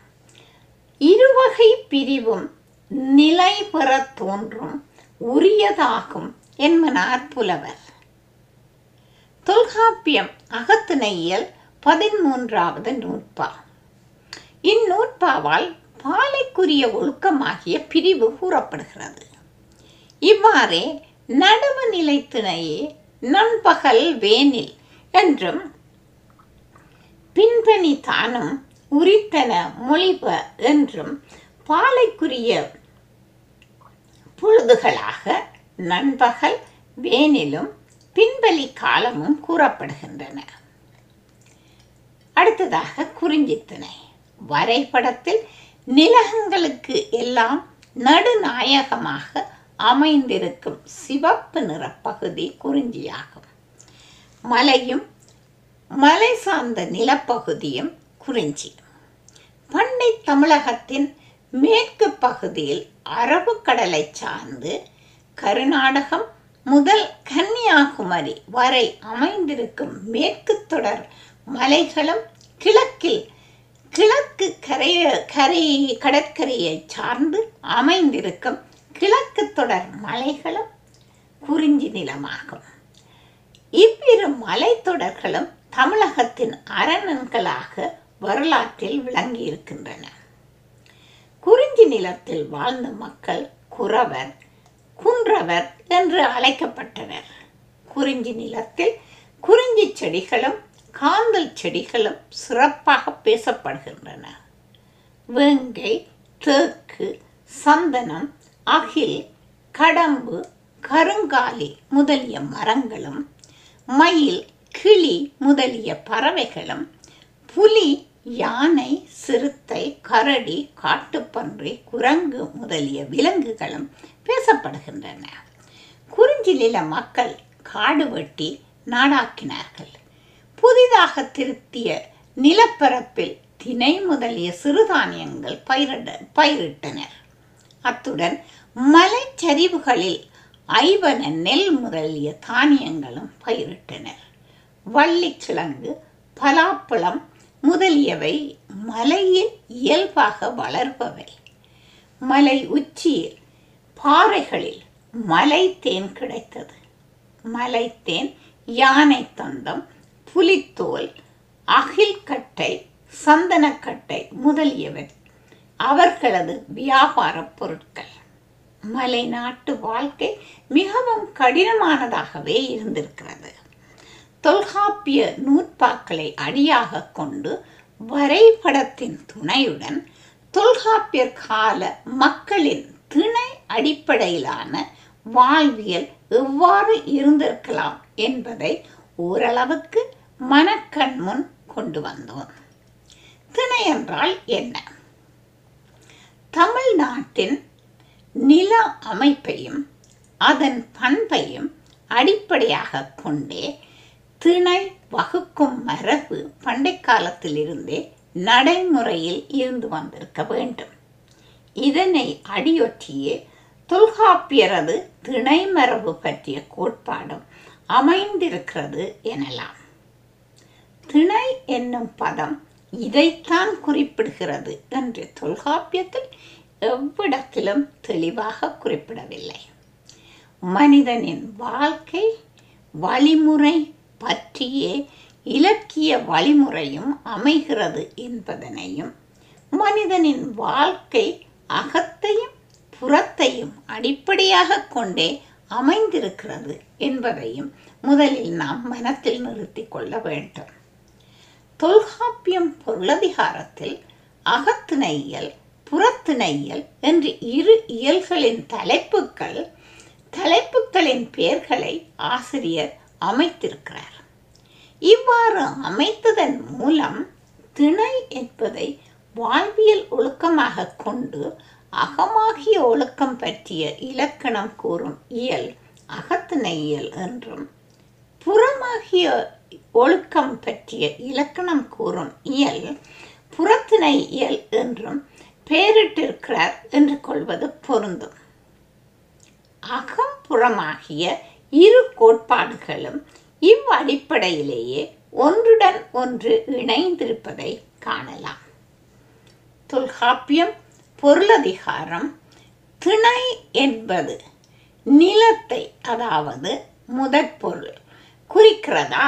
இருவகை பிரிவும் நிலை பெற தோன்றும் உரியதாகும் என்பனார் புலவர். தொல்காப்பியம் அகத்திணையியல் பதிமூன்றாவது நூற்பா. இந்நூற்பாவால் பாலைக்குரிய ஒழுக்கமாகிய பிரிவு கூறப்படுகிறது. இவ்வாறே நடுவு நிலைத்திணையே நண்பகல் வேனில் என்றும் பின்பணி தானும் உரித்தன மொழிப என்றும் பாலைக்குரிய பொழுதுகளாக நண்பகல் வேனிலும் பின்பலி காலமும் கூறப்படுகின்றன. அடுத்ததாக குறிஞ்சித்திணை. வரைபடத்தில் நிலகங்களுக்கு எல்லாம் நடுநாயகமாக அமைந்திருக்கும் சிவப்பு நிற பகுதி குறிஞ்சியாகும். மலையும் மலை சார்ந்த நிலப்பகுதியும் குறிஞ்சி பண்டை தமிழகத்தின் மேற்கு பகுதியில் அரபுக்கடலை சார்ந்து கர்நாடகம் முதல் கன்னியாகுமரி வரை அமைந்திருக்கும் மேற்கு தொடர் மலைகளும் கிழக்கில் கிழக்கு கரைய கரை கடற்கரையை சார்ந்து அமைந்திருக்கும் கிழக்கு தொடர் மலைகளும் குறிஞ்சி நிலமாகும். இவ்விரு மலைத்தொடர்களும் தமிழகத்தின் அரணன்களாக வரலாற்றில் விளங்கியிருக்கின்றன. குறிஞ்சி நிலத்தில் வாழ்ந்த மக்கள் குறவர் குன்றவர் என்று அழைக்கப்பட்டனர். குறிஞ்சி நிலத்தில் குறிஞ்சி செடிகளும் காந்தல் செடிகளும் சிறப்பாக பேசப்படுகின்றன. வேங்கை தேக்கு சந்தனம் அகில் கடம்பு கருங்காலி முதலிய மரங்களும் மயில் கிளி முதலிய பறவைகளும் புலி யானை சிறுத்தை கரடி காட்டுப்பன்றி குரங்கு முதலிய விலங்குகளும் பேசப்படுகின்றன. குறிஞ்சிலில மக்கள் காடு வெட்டி நாடாக்கினார்கள். புதிதாக திருத்திய நிலப்பரப்பில் தினை முதலிய சிறுதானியங்கள் பயிரிட பயிரிட்டனர். அத்துடன் மலைச்சரிவுகளில் ஐவன நெல் முதலிய தானியங்களும் பயிரிட்டனர். வள்ளிக்கிழங்கு பலாப்பழம் முதலியவை மலையில் இயல்பாக வளர்பவை. மலை உச்சியில் பாறைகளில் மலை தேன் கிடைத்தது. மலை தேன் யானை தந்தம் புலித்தோல் அகில்கட்டை சந்தனக்கட்டை முதலியவை. அவர்களது வியாபாரப் பொருட்கள். மலைநாட்டு வாழ்க்கை மிகவும் கடினமானதாகவே இருந்திருக்கிறது. தொல்காப்பிய நூற்பாக்களை அடியாக கொண்டு வரைபடத்தின் துணையுடன் தொல்காப்பியர் கால மக்களின் திணை அடிப்படையிலான வாழ்வியல் எவ்வாறு இருந்திருக்கலாம் என்பதை ஓரளவுக்கு மனக்கண் முன் கொண்டு வந்தோம். திணை என்றால் என்ன? தமிழ்நாட்டின் நில அமைப்பையும் அதன் பண்பையும் அடிப்படையாக கொண்டே திணை வகுக்கும் மரபு பண்டை காலத்திலிருந்தே நடைமுறையில் இருந்து வந்திருக்க வேண்டும். இதனை அடியொற்றியே தொல்காப்பியரது திணை மரபு பற்றிய கோட்பாடும் அமைந்திருக்கிறது எனலாம். திணை என்னும் பதம் இதைத்தான் குறிப்பிடுகிறது என்று தொல்காப்பியத்தில் எவ்விடத்திலும் தெளிவாக குறிப்பிடவில்லை. மனிதனின் வாழ்க்கை வழிமுறை பற்றியே இலக்கிய வழிமுறையும் அமைகிறது என்பதனையும் மனிதனின் வாழ்க்கை அகத்தையும் புறத்தையும் அடிப்படையாக கொண்டே அமைந்திருக்கிறது என்பதையும் முதலில் நாம் மனத்தில் நிறுத்திக் கொள்ள வேண்டும். தொல்காப்பியம் பொருளதிகாரத்தில் அகத்திணையியல் புறத்திணையியல் என்று இரு இயல்களின் தலைப்புகள் தலைப்புகளின் பெயர்களை ஆசிரியர் அமைத்திருக்கிறார். இவ்வாறு அமைத்ததன் மூலம் திணை என்பதை வாழ்வியல் ஒழுக்கமாக கொண்டு அகமாகிய ஒழுக்கம் பற்றிய இலக்கணம் கூறும் இயல் அகத்திணையியல் என்றும் புறமாகிய ஒழுக்கம் பற்றிய இலக்கணம் கூறும் இயல் புறத்திணை இயல் என்றும் பெயரிட்டிருக்கிறார் என்று கொள்வது பொருந்தும். அகம் புறமாகிய இரு கோட்பாடுகளும் இவ்வடிப்படையிலேயே ஒன்றுடன் ஒன்று இணைந்திருப்பதை காணலாம். தொல்காப்பியம் பொருளதிகாரம் திணை என்பது நிலத்தை அதாவது முதற்பொருள் குறிக்கிறதா?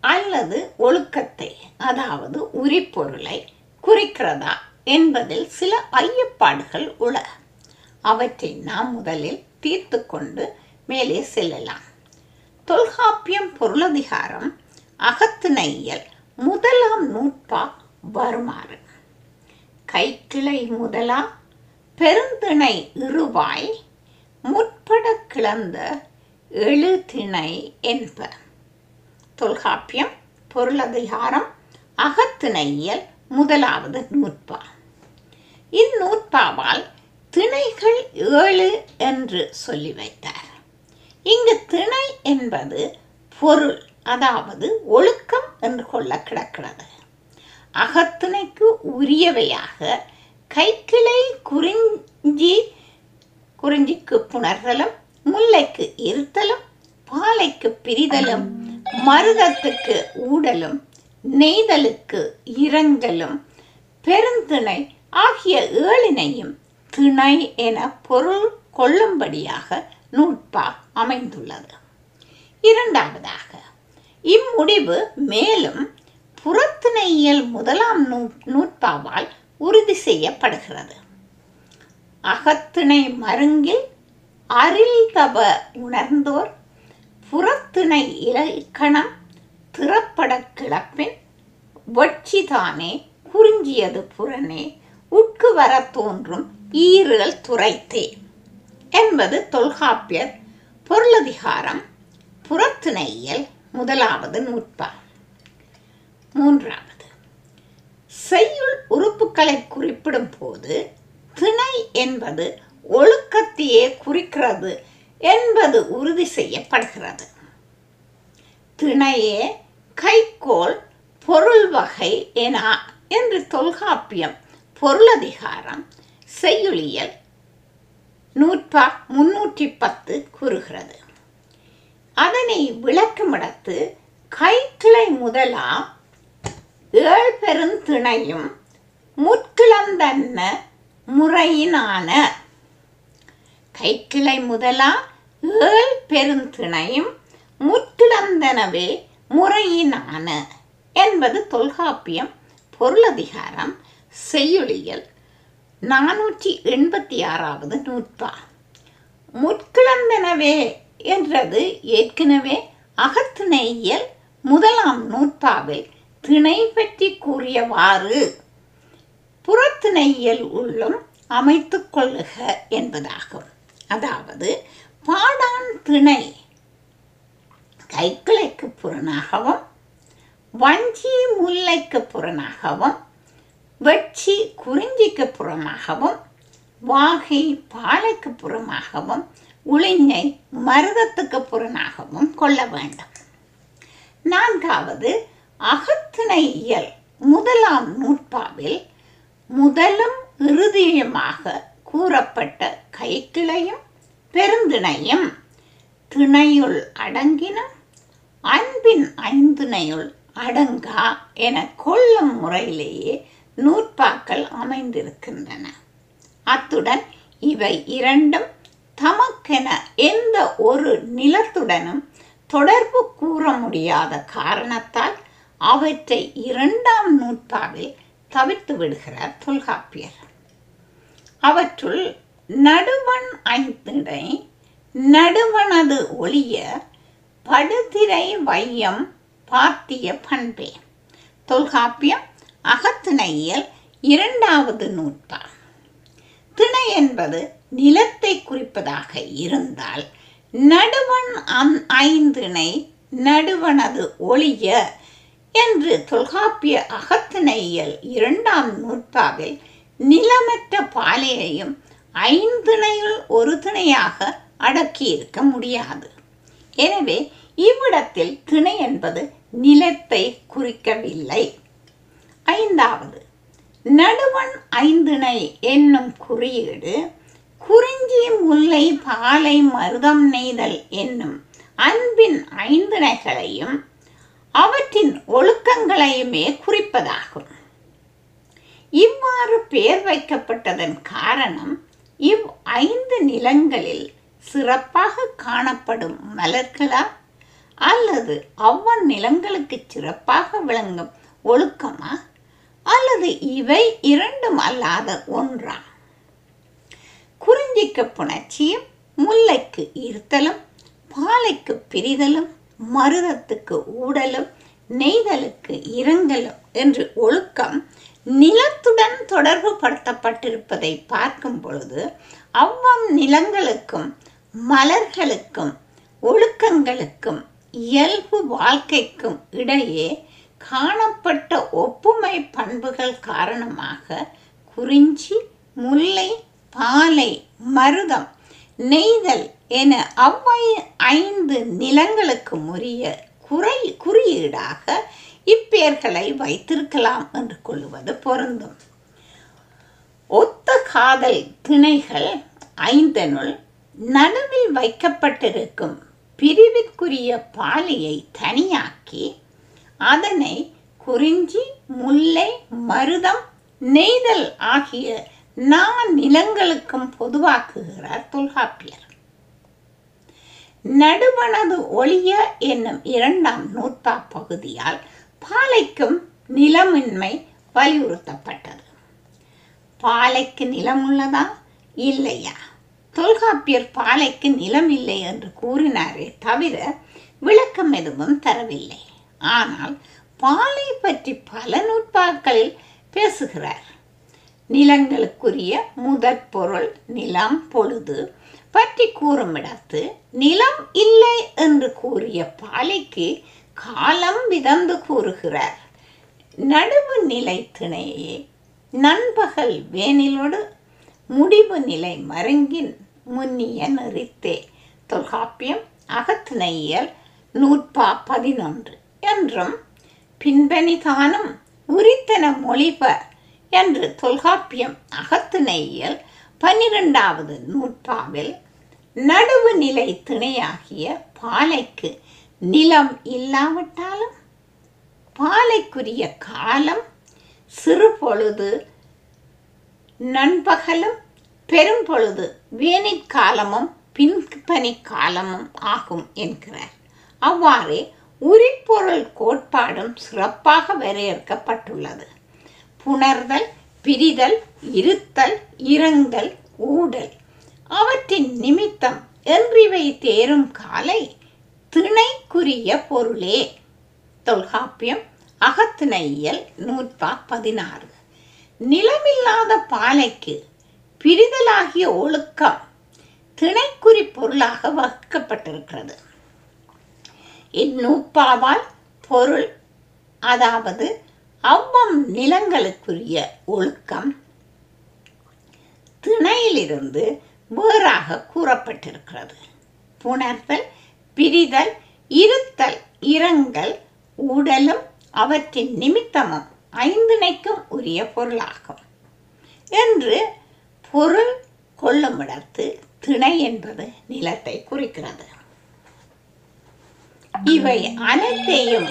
அல்லது ஒழுக்கத்தை அதாவது உரிப்பொருளை குறிக்கிறதா? என்பதில் சில ஐயப்பாடுகள் உள. அவற்றை நாம் முதலில் தீர்த்து கொண்டு மேலே செல்லலாம். தொல்காப்பியம் பொருளதிகாரம் அகத்திணையியல் முதலாம் நூற்பா வருமாறு. கைக்கிளை முதலா பெருந்திணை இருவாய் முற்பட கிளந்த எழுதிணை என்ப. தொல்காப்பியம் பொருளதிகாரம் அகத்திணையியல் முதலாவது நூற்பா. இந்நூற்பாவால் திணைகள் ஏழு என்று சொல்லி வைத்தார். இங்கு திணை என்பது பொருள் அதாவது ஒழுக்கம் என்று கொள்ள கிடக்கிறது. அகத்திணைக்கு உரியவையாக கைக்கிளை குறிஞ்சி குறிஞ்சிக்கு புணர்தலும் முல்லைக்கு இருத்தலும் பாலைக்கு பிரிதலும் மருதத்துக்கு ஊடலும் நெய்தலுக்கு இரங்கலும் பெருந்திணை ஆகிய ஏழினையும் திணை என பொருள் கொள்ளும்படியாக நூற்பா அமைந்துள்ளது. இரண்டாவதாக இம்முடிவு மேலும் புறத்திணையியல் முதலாம் நூ நூற்பாவால் உறுதி செய்யப்படுகிறது. அகத்திணை மருங்கில் அரில்தவ உணர்ந்தோர் புறத்திணை இலக்கணம் திறப்பட கிளப்பின் வெட்சிதானே குறிஞ்சியது புறனே உட்கு வர தோன்றும் ஈரல் துரைத்தே என்பது தொல்காப்பியர் பொருளதிகாரம் புறத்திணையியல் முதலாவது நூற்பா. மூன்றாவது செய்யுள் உறுப்புகளை குறிப்பிடும் போது திணை என்பது ஒழுக்கத்தையே குறிக்கிறது என்பது உறுதி செய்யப்படுகிறது. திணையே கைக்கோள் பொருள் வகை என என்று தொல்காப்பியம் பொருளதிகாரம் செய்யுளியல் நூற்பா முன்னூற்றி பத்து கூறுகிறது. அதனை விளக்குமிடத்து கைக்கிளை முதலா ஏழ் பெருந்திணையும் முற்கிளந்தன்ன முறையினான. கைக்கிளை முதலா ஏழ் பெருந்திணையும் முற்றிழந்தனவே முறையினான என்பது தொல்காப்பியம் பொருளதிகாரம் செய்யுளியல் நானூற்றி எண்பத்தி ஆறாவது நூற்பா. முற்கிழந்தனவே என்றது ஏற்கனவே அகத்திணையியல் முதலாம் நூற்பாவில் திணை பற்றி கூறியவாறு. புறத்திணையியல் உள்ளும் அமைத்து கொள்ளுக என்பதாகும். அதாவது பாடான் திணை கைக்கிளைக்கு புறனாகவும் வஞ்சி முல்லைக்கு புறனாகவும் வெட்சி குறிஞ்சிக்கு புறமாகவும் வாகை பாலைக்கு புறமாகவும் உளிஞை மருதத்துக்கு புறனாகவும் கொள்ள வேண்டும். நான்காவது அகத்திணையியல் முதலாம் நூற்பாவில் முதலும் இறுதியுமாக கூறப்பட்ட கைக்கிளையும் பெருந்திணையும் திணையுள் அடங்கினும் அன்பின் ஐந்திணையுள் அடங்கா என கொள்ளும் முறையிலேயே நூற்பாக்கள் அமைந்திருக்கின்றன. அத்துடன் இவை இரண்டும் தமக்கென எந்த ஒரு நிலத்துடனும் தொடர்பு கூற முடியாத காரணத்தால் அவற்றை இரண்டாம் நூற்பாவில் தவிர்த்து விடுகிறார் தொல்காப்பியர். அவற்றுள் நடுவன் ஐந்திடை நடுவனது ஒளிய படுதிரை வையம் பார்த்திய பண்பே. தொல்காப்பியம் அகத்திணையியல் இரண்டாவது நூற்பா. திணை என்பது நிலத்தை குறிப்பதாக இருந்தால் நடுவன் அந் ஐந்திணை நடுவனது ஒளிய என்று தொல்காப்பிய அகத்திணையியல் இரண்டாம் நூற்பாவில் நிலமற்ற பாலையையும் ஐந்திணையுள் ஒரு திணையாக அடக்கியிருக்க முடியாது. எனவே இவ்விடத்தில் திணை என்பது நிலத்தை குறிக்கவில்லை. ஐந்தாவது. நடுவன் ஐந்திணை என்னும் குறியீடு குறிஞ்சி முல்லை பாலை மருதம் நெய்தல் என்னும் அன்பின் ஐந்திணைகளையும் அவற்றின் ஒழுக்கங்களையுமே குறிப்பதாகும். இவ்வாறு பெயர் வைக்கப்பட்டதன் காரணம் இவ் ஐந்து நிலங்களில் சிறப்பாக காணப்படும் மலர்களா? அல்லது அவ்வன் நிலங்களுக்கு சிறப்பாக விளங்கும் ஒழுக்கமா? அல்லது இவை இரண்டும் அல்லாத ஒன்றா? குறிஞ்சிக்கு புணர்ச்சியும் முல்லைக்கு ஈர்த்தலும் பாலைக்கு பிரிதலும் மருதத்துக்கு ஊடலும் நெய்தலுக்கு இரங்கலும் என்று ஒழுக்கம் நிலத்துடன் தொடர்பு படுத்தப்பட்டிருப்பதை பார்க்கும் பொழுது அவ்வம் நிலங்களுக்கும் மலர்களுக்கும் ஒழுக்கங்களுக்கும் இயல்பு வாழ்க்கைக்கும் இடையே காணப்பட்ட ஒப்புமை பண்புகள் காரணமாக குறிஞ்சி முல்லை பாலை மருதம் நெய்தல் என அவ்வை ஐந்து நிலங்களுக்கு உரிய குறை குறியீடாக இப்பெயர்களை வைத்திருக்கலாம் என்று கொள்வது பொருந்தும். ஒத்த காதல் திணைகள் ஐந்தனுள் நடுவில் வைக்கப்பட்டிருக்கும் பிரிவிற்குரிய பாலியை தனியாக்கி அதனை குறிஞ்சி முல்லை மருதம் நெய்தல் ஆகிய நா நிலங்களுக்கும் பொதுவாக்குகிறார் தொல்காப்பியர். நடுவனது ஒளிய என்னும் இரண்டாம் நூற்பா பகுதியால் பாலைக்கும் நிலமின்மை வலியுறுத்தப்பட்டது. பாலைக்கு நிலம் உள்ளதா? இல்லையா? தொல்காப்பியர் பாலைக்கு நிலம் இல்லை என்று கூறினாரே தவிர விளக்கம் எதுவும் தரவில்லை. ஆனால் பாலை பற்றி பல நூற்பாக்களில் பேசுகிறார். நிலங்களுக்குரிய முதற் பொருள் நிலம் பொழுது பற்றி கூறும் இடத்து நிலம் இல்லை என்று கூறிய பாலைக்கு காலம் விதந்து கூறுகிறார். நடுவு நிலை திணையே நண்பகல் வேனிலோடு முடிவு நிலை மருங்கின் முன்னிய நெறித்தே. தொல்காப்பியம் அகத்திணையியல் நூற்பா பதினொன்று. என்றும் பின்பனிதானும் உரித்தன மொழிப என்று தொல்காப்பியம் அகத்துணையில் பன்னிரெண்டாவது நூற்பாவில் நடுவு நிலை திணையாகிய பாலைக்கு நிலம் இல்லாவிட்டாலும் பாலைக்குரிய காலம் சிறு பொழுது நண்பகலும் பெரும்பொழுது வேனிற்காலமும் பின்பனி காலமும் ஆகும் என்கிறார். அவ்வாறே உரிப்பொருள் கோட்பாடும் சிறப்பாக வரையறுக்கப்பட்டுள்ளது. புணர்தல் பிரிதல் இருத்தல் இறங்கல் ஊடல் அவற்றின் நிமித்தம் என்றிவை தேரும் காலை திணைக்குரிய பொருளே. தொல்காப்பியம் அகத்திணையியல் நூற்பா பதினாறு. நிலமில்லாத பாலைக்கு பிரிதலாகிய ஒழுக்கம் திணைக்குறி பொருளாக வகுக்கப்பட்டிருக்கிறது. இந்நூற்பாவால் பொருள் அதாவது அவ்வம் நிலங்களுக்குரிய ஒழுக்கம் திணையிலிருந்து வேறாக கூறப்பட்டிருக்கிறது. புணர்தல் பிரிதல் இருத்தல் இறங்கல் உடலும் அவற்றின் நிமித்தமும் ஐந்திணைக்கும் உரிய பொருளாகும். என்று பொருள் கொள்ளுமிடத்து திணை என்பது நிலத்தை குறிக்கிறது. இவை அனைத்தையும்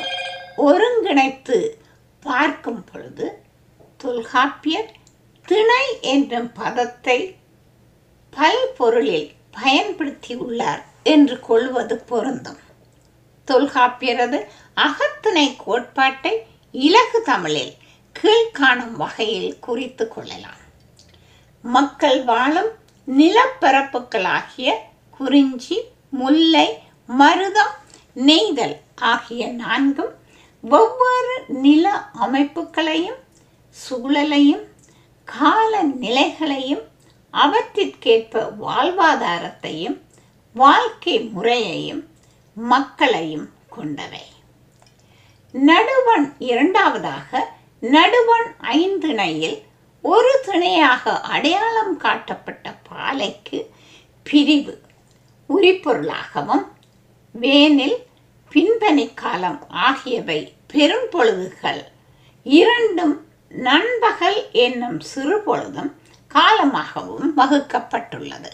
ஒருங்கிணைத்து பார்க்கும் பொழுது தொல்காப்பியர் திணை என்னும் பதத்தை பல்பொருளில் பயன்படுத்தியுள்ளார் என்று கொள்வது பொருந்தும். தொல்காப்பியரது அகத்திணை கோட்பாட்டை இலகு தமிழில் கீழ்காணும் வகையில் குறித்து கொள்ளலாம். மக்கள் வாழும் நிலப்பரப்புகளாகிய குறிஞ்சி முல்லை மருதம் நெய்தல் ஆகிய நான்கும் ஒவ்வொரு நில அமைப்புகளையும் சூழலையும் கால நிலைகளையும் அவற்றிற்கேற்ப வாழ்வாதாரத்தையும் வாழ்க்கை முறையையும் மக்களையும் கொண்டவை. நடுவன் இரண்டாவதாக நடுவன் ஐந்திணையில் ஒரு திணையாக அடையாளம் காட்டப்பட்ட பாலைக்கு பிரிவு உரிப்பொருளாகவும் வேனில் பின்பனி காலம் ஆகியவை பெரும்பொழுதுகள் இரண்டும் நண்பகல் என்னும் சிறு பொழுதும் காலமாகவும் வகுக்கப்பட்டுள்ளது.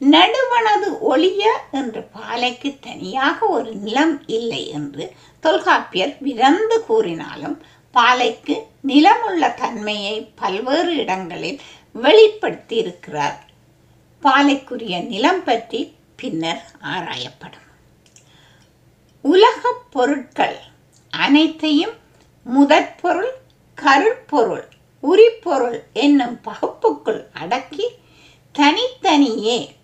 நடுவனது ஒளிய என்று பாலைக்கு தனியாக ஒரு நிலம் இல்லை என்று தொல்காப்பியர் விரந்து கூறினாலும் பாலைக்கு நிலமுள்ள தன்மையை பல்வேறு இடங்களில் வெளிப்படுத்தி இருக்கிறார் பாலைக்குரிய நிலம் பற்றி பின்னர் ஆராயப்படும். உலகப் பொருட்கள் அனைத்தையும் முதற்பொருள் கருப்பொருள் உரிப்பொருள் என்னும் பகுப்புக்குள் அடக்கி தனித்தனியே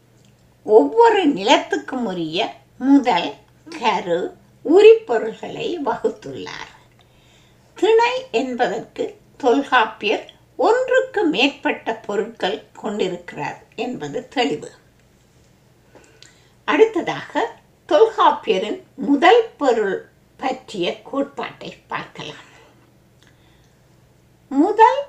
ஒவ்வொரு நிலத்துக்கும் உரிய முதல் கரு உரிப்பொருள்களை வகுத்துள்ளார். திணை என்பதற்கு தொல்காப்பியர் ஒன்றுக்கு மேற்பட்ட பொருட்கள் கொண்டிருக்கிறார் என்பது தெளிவு. அடுத்ததாக தொல்காப்பியரின் முதல் பொருள் பற்றிய கோட்பாட்டை பார்க்கலாம். முதல்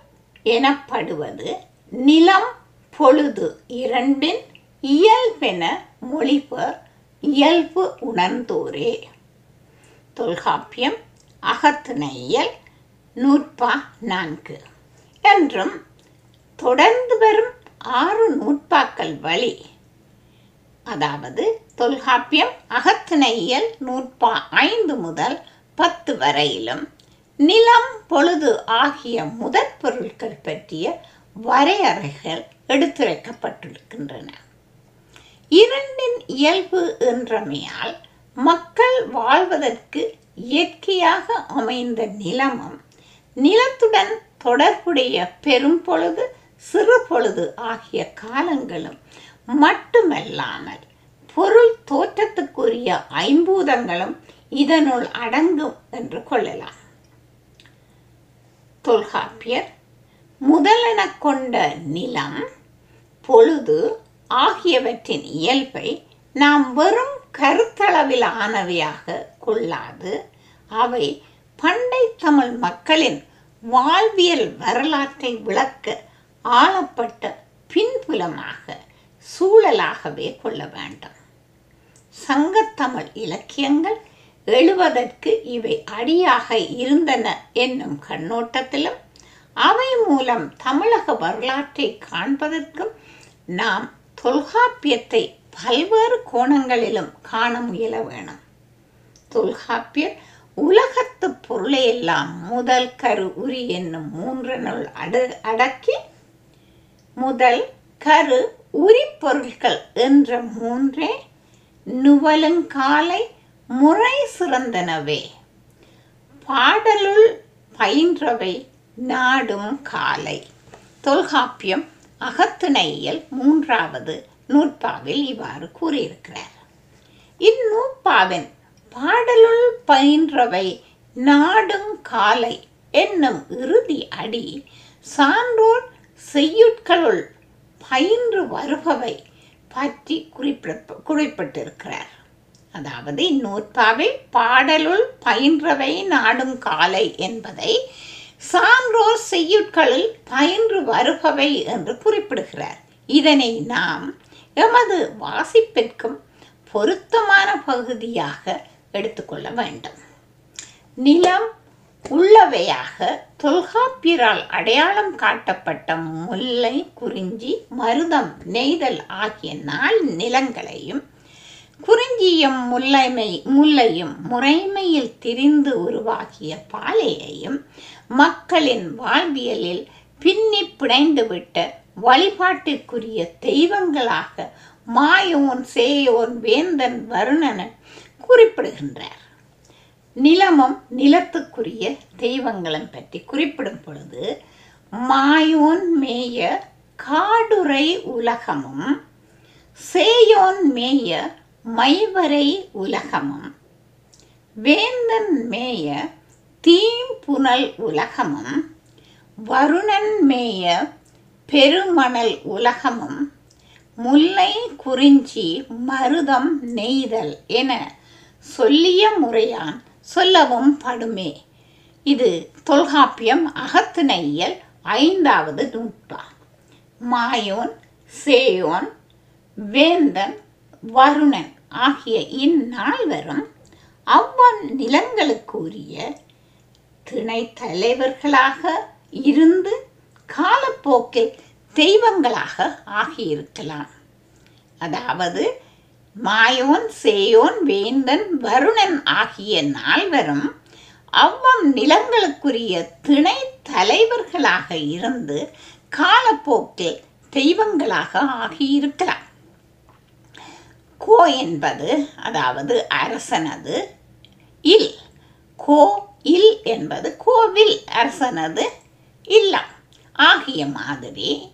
எனப்படுவது நிலம் பொழுது இரண்டின் இயல்பென மொழிபர் இயல்பு உணர்ந்தோரே. தொல்காப்பியம் அகத்துணையல் நூற்பா நான்கு என்றும் தொடர்ந்து வரும் ஆறு நூற்பாக்கள் வழி அதாவது தொல்காப்பியம் அகத்திணையியல் நூற்பா ஐந்து முதல் பத்து வரையிலும் நிலம் பொழுது ஆகிய முதற் பொருட்கள் பற்றிய வரையறைகள் எடுத்துரைக்கப்பட்டிருக்கின்றன. இரண்டின் இயல்பு என்றமையால் மக்கள் வாழ்வதற்கு இயற்கையாக அமைந்த நிலமும் நிலத்துடன் தொடர்புடைய பெரும் பொழுது சிறு பொழுது ஆகிய காலங்களும் மட்டுமல்லாமல் பொருள் தோற்றத்துக்குரிய ஐம்பூதங்களும் இதனுள் அடங்கும் என்று கொள்ளலாம். தொல்காப்பியர் முதலென கொண்ட நிலம் பொழுது ஆகியவற்றின் இயல்பை நாம் வெறும் கருத்தளவில் ஆனவையாக கொள்ளாது அவை பண்டை தமிழ் மக்களின் வாழ்வியல் வரலாற்றை விளக்க ஆளப்பட்ட பின்புலமாக சூழலாகவே கொள்ள வேண்டும். சங்கத்தமிழ் இலக்கியங்கள் எழுவதற்கு இவை அடியாக இருந்தன என்னும் கண்ணோட்டத்திலும் அவை மூலம் தமிழக வரலாற்றை காண்பதற்கும் நாம் தொல்காப்பியத்தை பல்வேறு கோணங்களிலும் காண முயல வேணும். தொல்காப்பியர் உலகத்து பொருளையெல்லாம் முதல் கரு உரி என்னும் மூன்றனுள் அடு அடக்கி முதல் கரு உரிப்பொருள்கள் என்ற மூன்றே நுவலுங்காலை முறை சிறந்தனவே. பாடலுள் பயின்றவை நாடும் காலை. தொல்காப்பியம் அகத்துணையில் மூன்றாவது நூற்பாவில் இவ்வாறு கூறியிருக்கிறார். இந்நூற்பாவின் பாடலுள் பயின்றவை நாடும் காலை என்னும் இறுதி அடி சான்றோர் செய்யுட்களுள் பயின்று வருபவை பற்றி குறிப்பிட குறிப்பிட்டிருக்கிறார். அதாவது இந்நூற்பாவில் பாடலுள் பயின்றவை நாடும் காலை என்பதை சான்றோர் செய்யுட்களில் பயின்று வருபவை என்று குறிப்பிடுகிறார். இதனை நாம் எமது வாசிப்பிற்கும் பொருத்தமான பகுதியாக எடுத்துக்கொள்ள வேண்டும். நிலம் உள்ளவையாக தொல்காப்பியரால் அடையாளம் காட்டப்பட்ட முல்லை குறிஞ்சி மருதம் நெய்தல் ஆகிய நால் நிலங்களையும் குறிஞ்சியும் முல்லைமை முல்லையும் முறைமையில் திரிந்து உருவாகிய பாலையையும் மக்களின் வாழ்வியலில் பின்னி பிணைந்துவிட்ட வழிபாட்டிற்குரிய தெய்வங்களாக மாயோன் சேயோன் வேந்தன் வருணனன் குறிப்பிடுகின்றார். நிலமும் நிலத்துக்குரிய தெய்வங்களும் பற்றி குறிப்பிடும் பொழுது மாயோன் மேய காடுரை உலகமும் சேயோன் மேய மைவரை உலகமும் வேந்தன் மேய தீம்புனல் உலகமும் வருணன் மேய பெருமணல் உலகமும் முல்லை குறிஞ்சி மருதம் நெய்தல் என சொல்லிய முறையான் சொல்லவும் படுமே. இது தொல்காப்பியம் அகத்திணையியல் ஐந்தாவது நூற்பா. மாயோன் சேயோன் வேந்தன் வருணன் ஆகிய இந்நால்வரும் அவ்வன் நிலங்களுக்குரிய திணை தலைவர்களாக இருந்து காலப்போக்கில் தெய்வங்களாக ஆகியிருக்கலாம். அதாவது மாயோன் சேயோன் வேந்தன் வருணன் ஆகிய நால்வரும் அவ்வம் நிலங்களுக்குரிய திணை தலைவர்களாக இருந்து காலப்போக்கில் தெய்வங்களாக ஆகியிருக்கலாம். கோ என்பது அதாவது அரசனது இல். கோ இல் என்பது கோவில் அரசனது இல்லம். ஆகிய மாதிரி.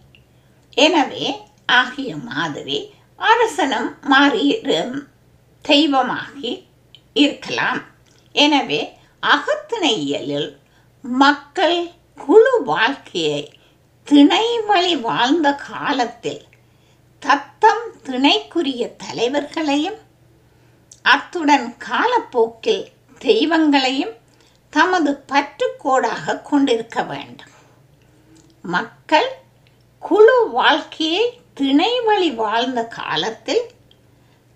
எனவே ஆகிய மாதிரி அரசனும் மாறி தெய்வமாகி இருக்கலாம். எனவே அகத்திணையியலில் மக்கள் குழு வாழ்க்கையை திணை வழி வாழ்ந்த காலத்தில் தத்தம் திணைக்குரிய தலைவர்களையும் அத்துடன் காலப்போக்கில் தெய்வங்களையும் தமது பற்றுக்கோடாக கொண்டிருக்க வேண்டும். மக்கள் குழு வாழ்க்கையை திணை வழி வாழ்ந்த காலத்தில்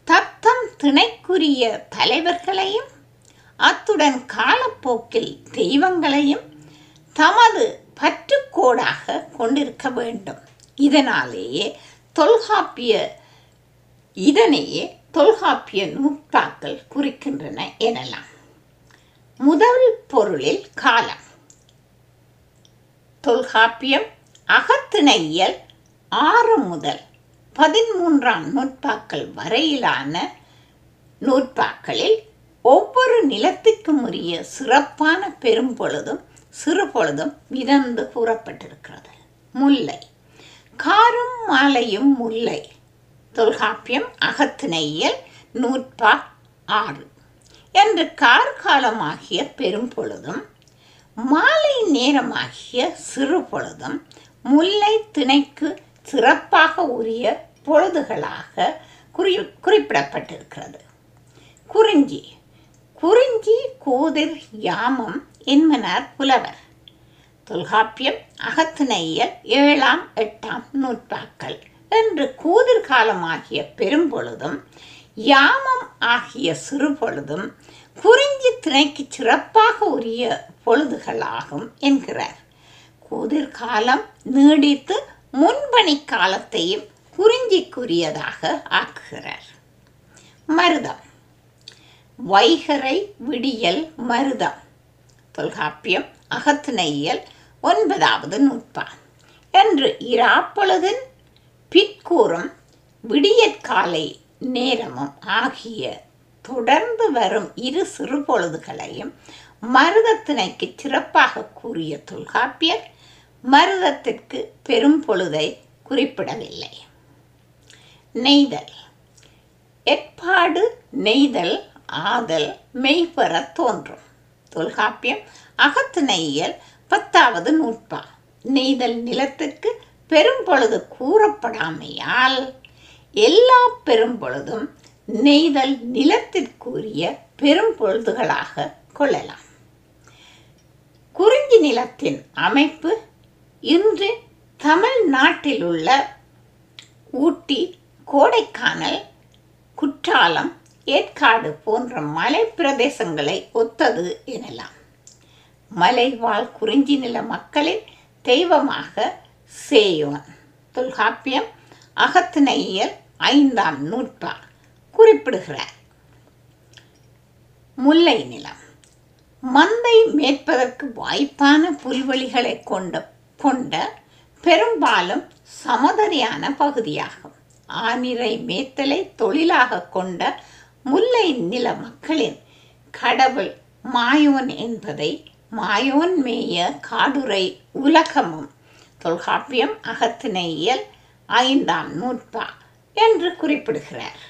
தத்தம் திணைக்குரிய தலைவர்களையும் அத்துடன் காலப்போக்கில் தெய்வங்களையும் தமது பற்றுக்கோடாக கொண்டிருக்க வேண்டும். இதனாலேயே தொல்காப்பிய இதனையே தொல்காப்பிய நூற்றாக்கள் குறிக்கின்றன எனலாம். முதல் பொருளில் காலம். தொல்காப்பியம் அகத்திணையியல் ஆறு முதல் பதிமூன்றாம் நூற்பாக்கள் வரையிலான நூற்பாக்களில் ஒவ்வொரு நிலத்துக்கும் உரிய சிறப்பான பெரும்பொழுதும் சிறுபொழுதும் விதந்து கூறப்பட்டிருக்கிறது. முல்லை. காரும் மாலையும் முல்லை. தொல்காப்பியம் அகத்திணையல் நூற்பா ஆறு. என்று கார்காலமாகிய பெரும்பொழுதும் மாலை நேரமாகிய சிறு பொழுதும் முல்லை திணைக்கு சிறப்பாக உரிய பொழுதுகளாக குறி குறிப்பிடப்பட்டிருக்கிறது. குறிஞ்சி. குறிஞ்சி கூதிர் யாமம் என்பனர் புலவர். தொல்காப்பியம் அகத்திணையியல் ஏழாம் எட்டாம் நூற்பாக்கள். என்று கூதிர் காலமாகிய பெரும்பொழுதும் யாமம் ஆகிய சிறுபொழுதும் குறிஞ்சி திணைக்கு சிறப்பாக உரிய பொழுதுகளாகும் என்கிறார். கூதிர்காலம் நீடித்து முன்பணி காலத்தையும் குறிஞ்சிக்குரியதாக ஆக்குகிறார். மருதம். வைகரை விடியல் மருதம். தொல்காப்பியம் அகத்திணையியல் ஒன்பதாவது நூற்பா. என்று இராப்பொழுதின் பிற்கூறும் விடியற்காலை நேரமும் ஆகிய தொடர்ந்து வரும் இரு சிறுபொழுதுகளையும் மருதத்திணைக்கு சிறப்பாக கூறிய தொல்காப்பியர் மருதத்திற்கு பெரும் பொழுதை குறிப்பிடவில்லை. நெய்தல். எட்பாடு நெய்தல் ஆதல் மெய்பெற தோன்றும். தொல்காப்பியம் அகத்திணையியல் பத்தாவது நூற்பா. நெய்தல் நிலத்துக்கு பெரும்பொழுது கூறப்படாமையால் எல்லா பெரும்பொழுதும் நெய்தல் நிலத்திற்குரிய பெரும்பொழுதுகளாக கொள்ளலாம். குறிஞ்சி நிலத்தின் அமைப்பு இன்று தமிழ்நாட்டில் உள்ள ஊட்டி கோடைக்கானல் குற்றாலம் ஏற்காடு போன்ற மலை பிரதேசங்களை ஒத்தது எனலாம். மலைவாழ் குறிஞ்சி நில மக்களின் தெய்வமாக சேயோன். தொல்காப்பியம் அகத்திணையியல் ஐந்தாம் நூற்பா குறிப்பிடுகிறார். முல்லை நிலம். மந்தை மேற்பதற்கு வாய்ப்பான புல்வெளிகளை கொண்ட கொண்ட பெரும்பாலும் சமதரியான பகுதியாகும். ஆனிரை மேத்தலை தொழிலாக கொண்ட முல்லை நில மக்களின் கடவுள் மாயோன் என்பதை மாயோன் மேய காடுரை உலகமும் தொல்காப்பியம் அகத்தினையியல் ஐந்தாம் நூற்பா என்று குறிப்பிடுகிறார்.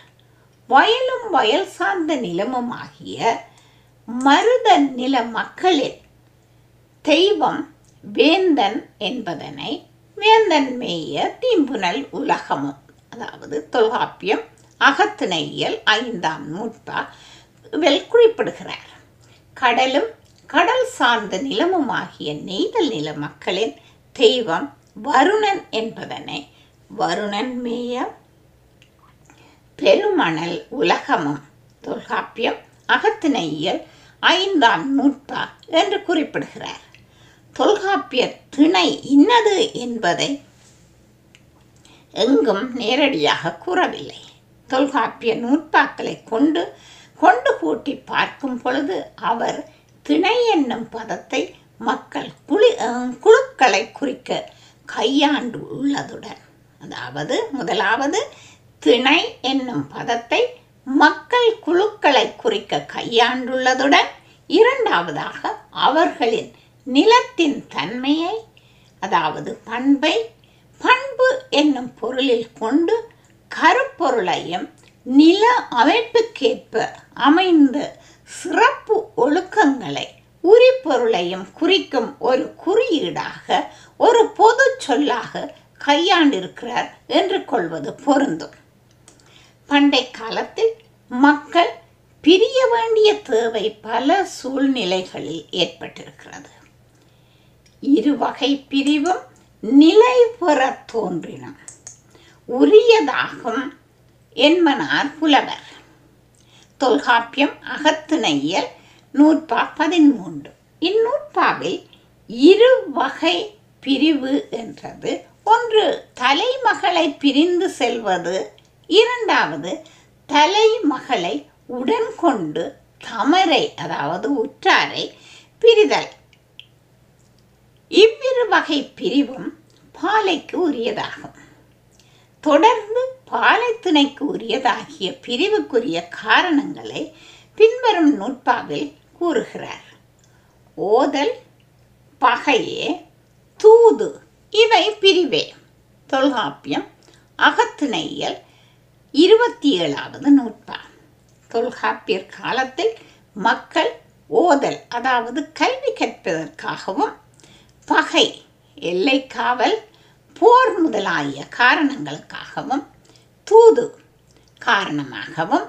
வயலும் வயல் சார்ந்த நிலமும் ஆகிய மருத நில மக்களின் தெய்வம் வேந்தன் என்பதனை வேந்தன் மேய தீம்புனல் உலகமும். அதாவது தொல்காப்பியம் அகத்திணையியல் ஐந்தாம் நூற்பா வெல் குறிப்பிடுகிறார். கடலும் கடல் சார்ந்த நிலமும் ஆகிய நெய்தல் நில மக்களின் தெய்வம் வருணன் என்பதனை வருணன் மேய பெருமணல் உலகமும் தொல்காப்பியம் அகத்திணையியல் ஐந்தாம் நூற்பா என்று குறிப்பிடுகிறார். தொல்காப்பிய திணை இன்னது என்பதை எங்கும் நேரடியாக கூறவில்லை. தொல்காப்பிய நூற்பாக்களை கொண்டு கொண்டு கூட்டி பார்க்கும் பொழுது அவர் திணை என்னும் பதத்தை மக்கள் குழி குழுக்களை குறிக்க கையாண்டு உள்ளதுடன் அதாவது முதலாவது திணை என்னும் பதத்தை மக்கள் குழுக்களை குறிக்க கையாண்டுள்ளதுடன் இரண்டாவதாக அவர்களின் நிலத்தின் தன்மையை அதாவது பண்பை பண்பு என்னும் பொருளில் கொண்டு கருப்பொருளையும் நில அமைப்புக்கேற்ப அமைந்த சிறப்பு ஒழுக்கங்களை உரிப்பொருளையும் குறிக்கும் ஒரு குறியீடாக ஒரு பொது சொல்லாக கையாண்டிருக்கிறார் என்று கொள்வது பொருந்தும். பண்டை காலத்தில் மக்கள் பிரிய வேண்டிய தேவை பல சூழ்நிலைகளில் ஏற்பட்டிருக்கிறது. இருவகை பிரிவும் நிலை பெற தோன்றின. உரியதாகும் என்பனார் புலவர். தொல்காப்பியம் அகத்துணையல் நூற்பா பதிமூன்று இந்நூற்பாவில் இரு வகை பிரிவு என்றது. ஒன்று தலைமகளை பிரிந்து செல்வது இரண்டாவது தலைமகளை உடன் கொண்டு தமரை அதாவது உற்றாரை பிரிதல். இவ்விரு வகை பிரிவும் பாலைக்கு உரியதாகும். தொடர்ந்து பாலைத்திணைக்கு உரியதாகிய பிரிவுக்குரிய காரணங்களை பின்வரும் நூட்பாவில் கூறுகிறார். ஓதல் பகையே தூது இவை பிரிவே. தொல்காப்பியம் அகத்திணையல் இருபத்தி ஏழாவது நூற்பா தொல்காப்பியர் காலத்தில் மக்கள் ஓதல் அதாவது கல்வி கற்பதற்காகவும் பகை எல்லை காவல் போர் முதலாகிய காரணங்களுக்காகவும் தூது காரணமாகவும்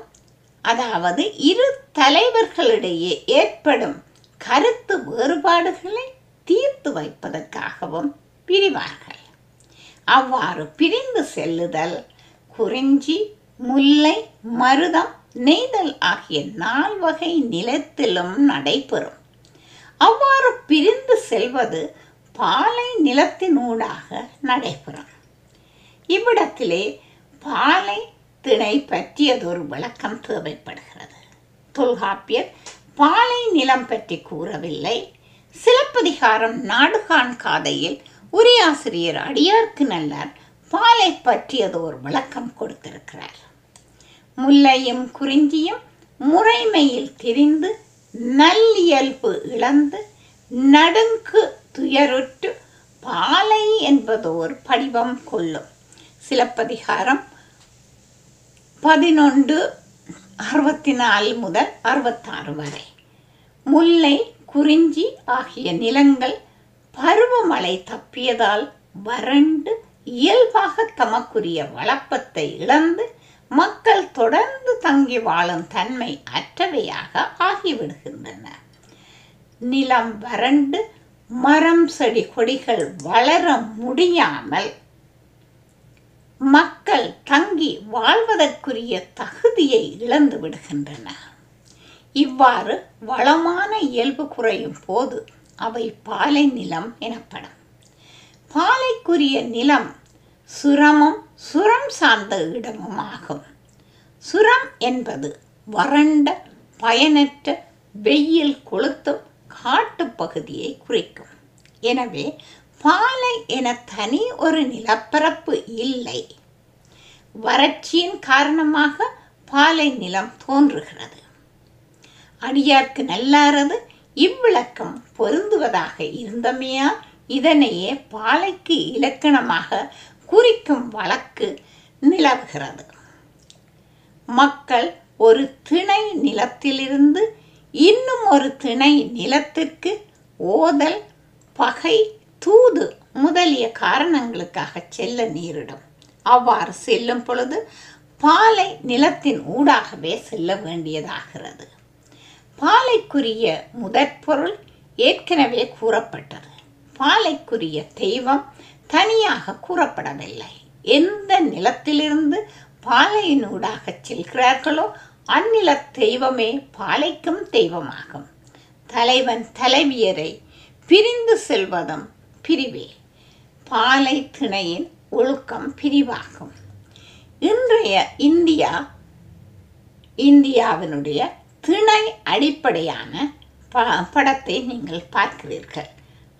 அதாவது இரு தலைவர்களிடையே ஏற்படும் கருத்து வேறுபாடுகளை தீர்த்து வைப்பதற்காகவும் பிரிவார்கள். அவ்வாறு பிரிந்து செல்லுதல் குறிஞ்சி முல்லை மருதம் நெய்தல் ஆகிய நால்வகை நிலத்திலும் நடைபெறும். அவ்வாறு பிரிந்து செல்வது பாலை நிலத்தினூடாக நடைபெறும். இவ்விடத்திலே பாலை திணை பற்றியதொரு விளக்கம் தேவைப்படுகிறது. தொல்காப்பியர் பாலை நிலம் பற்றி கூறவில்லை. சிலப்பதிகாரம் நாடுகான் காதையில் உரியாசிரியர் அடியார்க்கு நல்லார் பாலை பற்றியது ஒரு விளக்கம் கொடுத்திருக்கிறார். முல்லையும் குறிஞ்சியும் முறைமையில் திரிந்து நல்லியல்பு இழந்து நடுங்கு துயருற்று பாலை என்பதோர் படிவம் கொள்ளும். சிலப்பதிகாரம் பதினொன்று அறுபத்தி நாலு முதல் அறுபத்தாறு வரை. முல்லை குறிஞ்சி ஆகிய நிலங்கள் பருவமழை தப்பியதால் வறண்டு இயல்பாக தமக்குரிய வளப்பத்தை இழந்து மக்கள் தொடர்ந்து தங்கி வாழும் தன்மை அற்றவையாக ஆகிவிடுகின்றன. நிலம் வறண்டு மரம் செடி கொடிகள் வளர முடியாமல் மக்கள் தங்கி வாழ்வதற்குரிய தகுதியை இழந்து விடுகின்றன. இவ்வாறு வளமான இயல்பு குறையும் போது அவை பாலை நிலம் எனப்படும். பாலைக்குரிய நிலம் சுரமம் சுரம் சார்ந்த இடமும் ஆகும் சுரம் என்பது வறண்ட பயனற்ற வெயில் கொளுத்தும் காட்டுப் பகுதியை குறிக்கும். எனவே பாலை என தனி ஒரு நிலப்பரப்பு இல்லை. வறட்சியின் காரணமாக பாலை நிலம் தோன்றுகிறது. அடியார்க்கு நல்லாரது இவ்விளக்கம் பொருந்துவதாக இருந்தமையால் இதனையே பாலைக்கு இலக்கணமாக குறிக்கும் வழக்கு நிலவுகிறது. மக்கள் ஒரு திணை நிலத்திலிருந்து இன்னும் ஒரு திணை நிலத்திற்கு ஓதல் பகை தூது முதலிய காரணங்களுக்காக செல்ல நேரிடும். அவ்வாறு செல்லும் பொழுது பாலை நிலத்தின் ஊடாகவே செல்ல வேண்டியதாகிறது. பாலைக்குரிய முதற்பொருள் ஏற்கனவே கூறப்பட்டது. பாலைக்குரிய தெய்வம் தனியாக கூறப்படவில்லை. எந்த நிலத்திலிருந்து பாலையினூடாக செல்கிறார்களோ அந்நில தெய்வமே பாலைக்கும் தெய்வமாகும். தலைவன் தலைவியரை பிரிந்து செல்வதும் பிரிவே. பாலை திணையின் ஒழுக்கம் பிரிவாகும். இன்றைய இந்தியா இந்தியாவினுடைய திணை அடிப்படையான ப படத்தை நீங்கள் பார்க்கிறீர்கள்.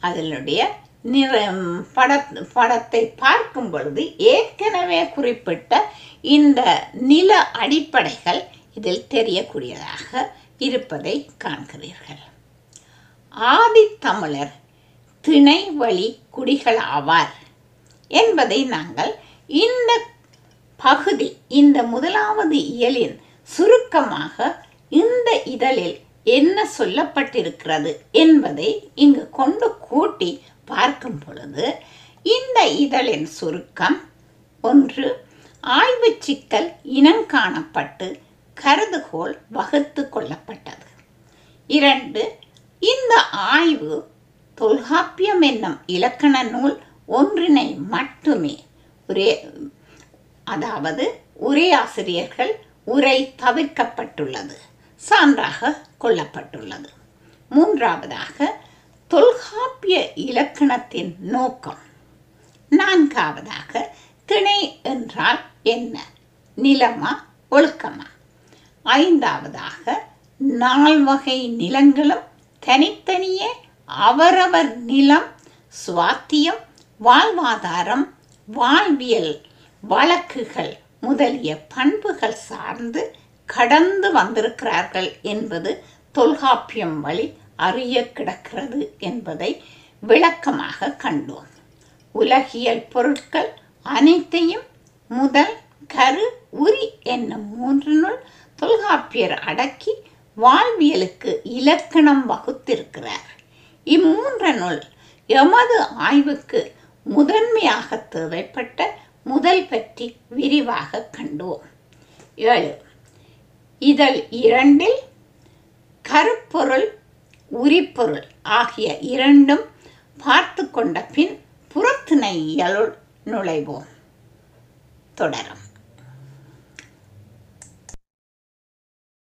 அதனுடைய நிற பட படத்தை பார்க்கும் பொழுது ஏற்கனவே குறிப்பிட்ட இந்த நில அடிப்படைகள் இதில் தெரியக்கூடியதாக இருப்பதை காண்கிறீர்கள். ஆதித்தமிழர் திணை வழி குடிகள் ஆவார் என்பதை நாங்கள் இந்த பகுதி இந்த முதலாவது இயலின் சுருக்கமாக இந்த இதழில் என்ன சொல்லப்பட்டிருக்கிறது என்பதை இங்கு கொண்டு கூட்டி பார்க்கும் பொழுது இந்த இதழின் சுருக்கம் ஒன்று ஆய்வு சிக்கல் இனங்காணப்பட்டு கருதுகோள் வகுத்து கொள்ளப்பட்டது. இரண்டு இந்த ஆய்வு தொல்காப்பியம் என்னும் இலக்கண நூல் ஒன்றினை மட்டுமே ஒரே அதாவது உரை ஆசிரியர்கள் உரை தவிர்க்கப்பட்டுள்ளது சான்றாக கொள்ளப்பட்டுள்ளது. மூன்றாவதாக தொல்காப்பிய இலக்கணத்தின் நோக்கம். நான்காவதாக திணை என்றால் என்ன? நிலமா ஒழுக்கமா? ஐந்தாவதாக நால்வகை நிலங்களும் தனித்தனியே அவரவர் நிலம் சுவாத்தியம் வாழ்வாதாரம் வாழ்வியல் வழக்குகள் முதலிய பண்புகள் சார்ந்து கடந்து வந்திருக்கிறார்கள் என்பது தொல்காப்பியம் வழி அறிய கிடக்கிறது என்பதை விளக்கமாக கண்டோம். உலகியல் பொருட்கள் அனைத்தையும் முதல் கரு உரி என்னும் மூன்றினுள் தொல்காப்பியர் அடக்கி வாழ்வியலுக்கு இலக்கணம் வகுத்திருக்கிறார். இம்மூன்றனுள் எமது ஆய்வுக்கு முதன்மையாக தேவைப்பட்ட முதல் பற்றி விரிவாக கண்டோம். ஏழு. இதழ் இரண்டில் கருப்பொருள் உரிப்பொருள் ஆகிய இரண்டும் பார்த்து கொண்ட பின் புறத்திணையலுள் நுழைவோம். தொடரும்.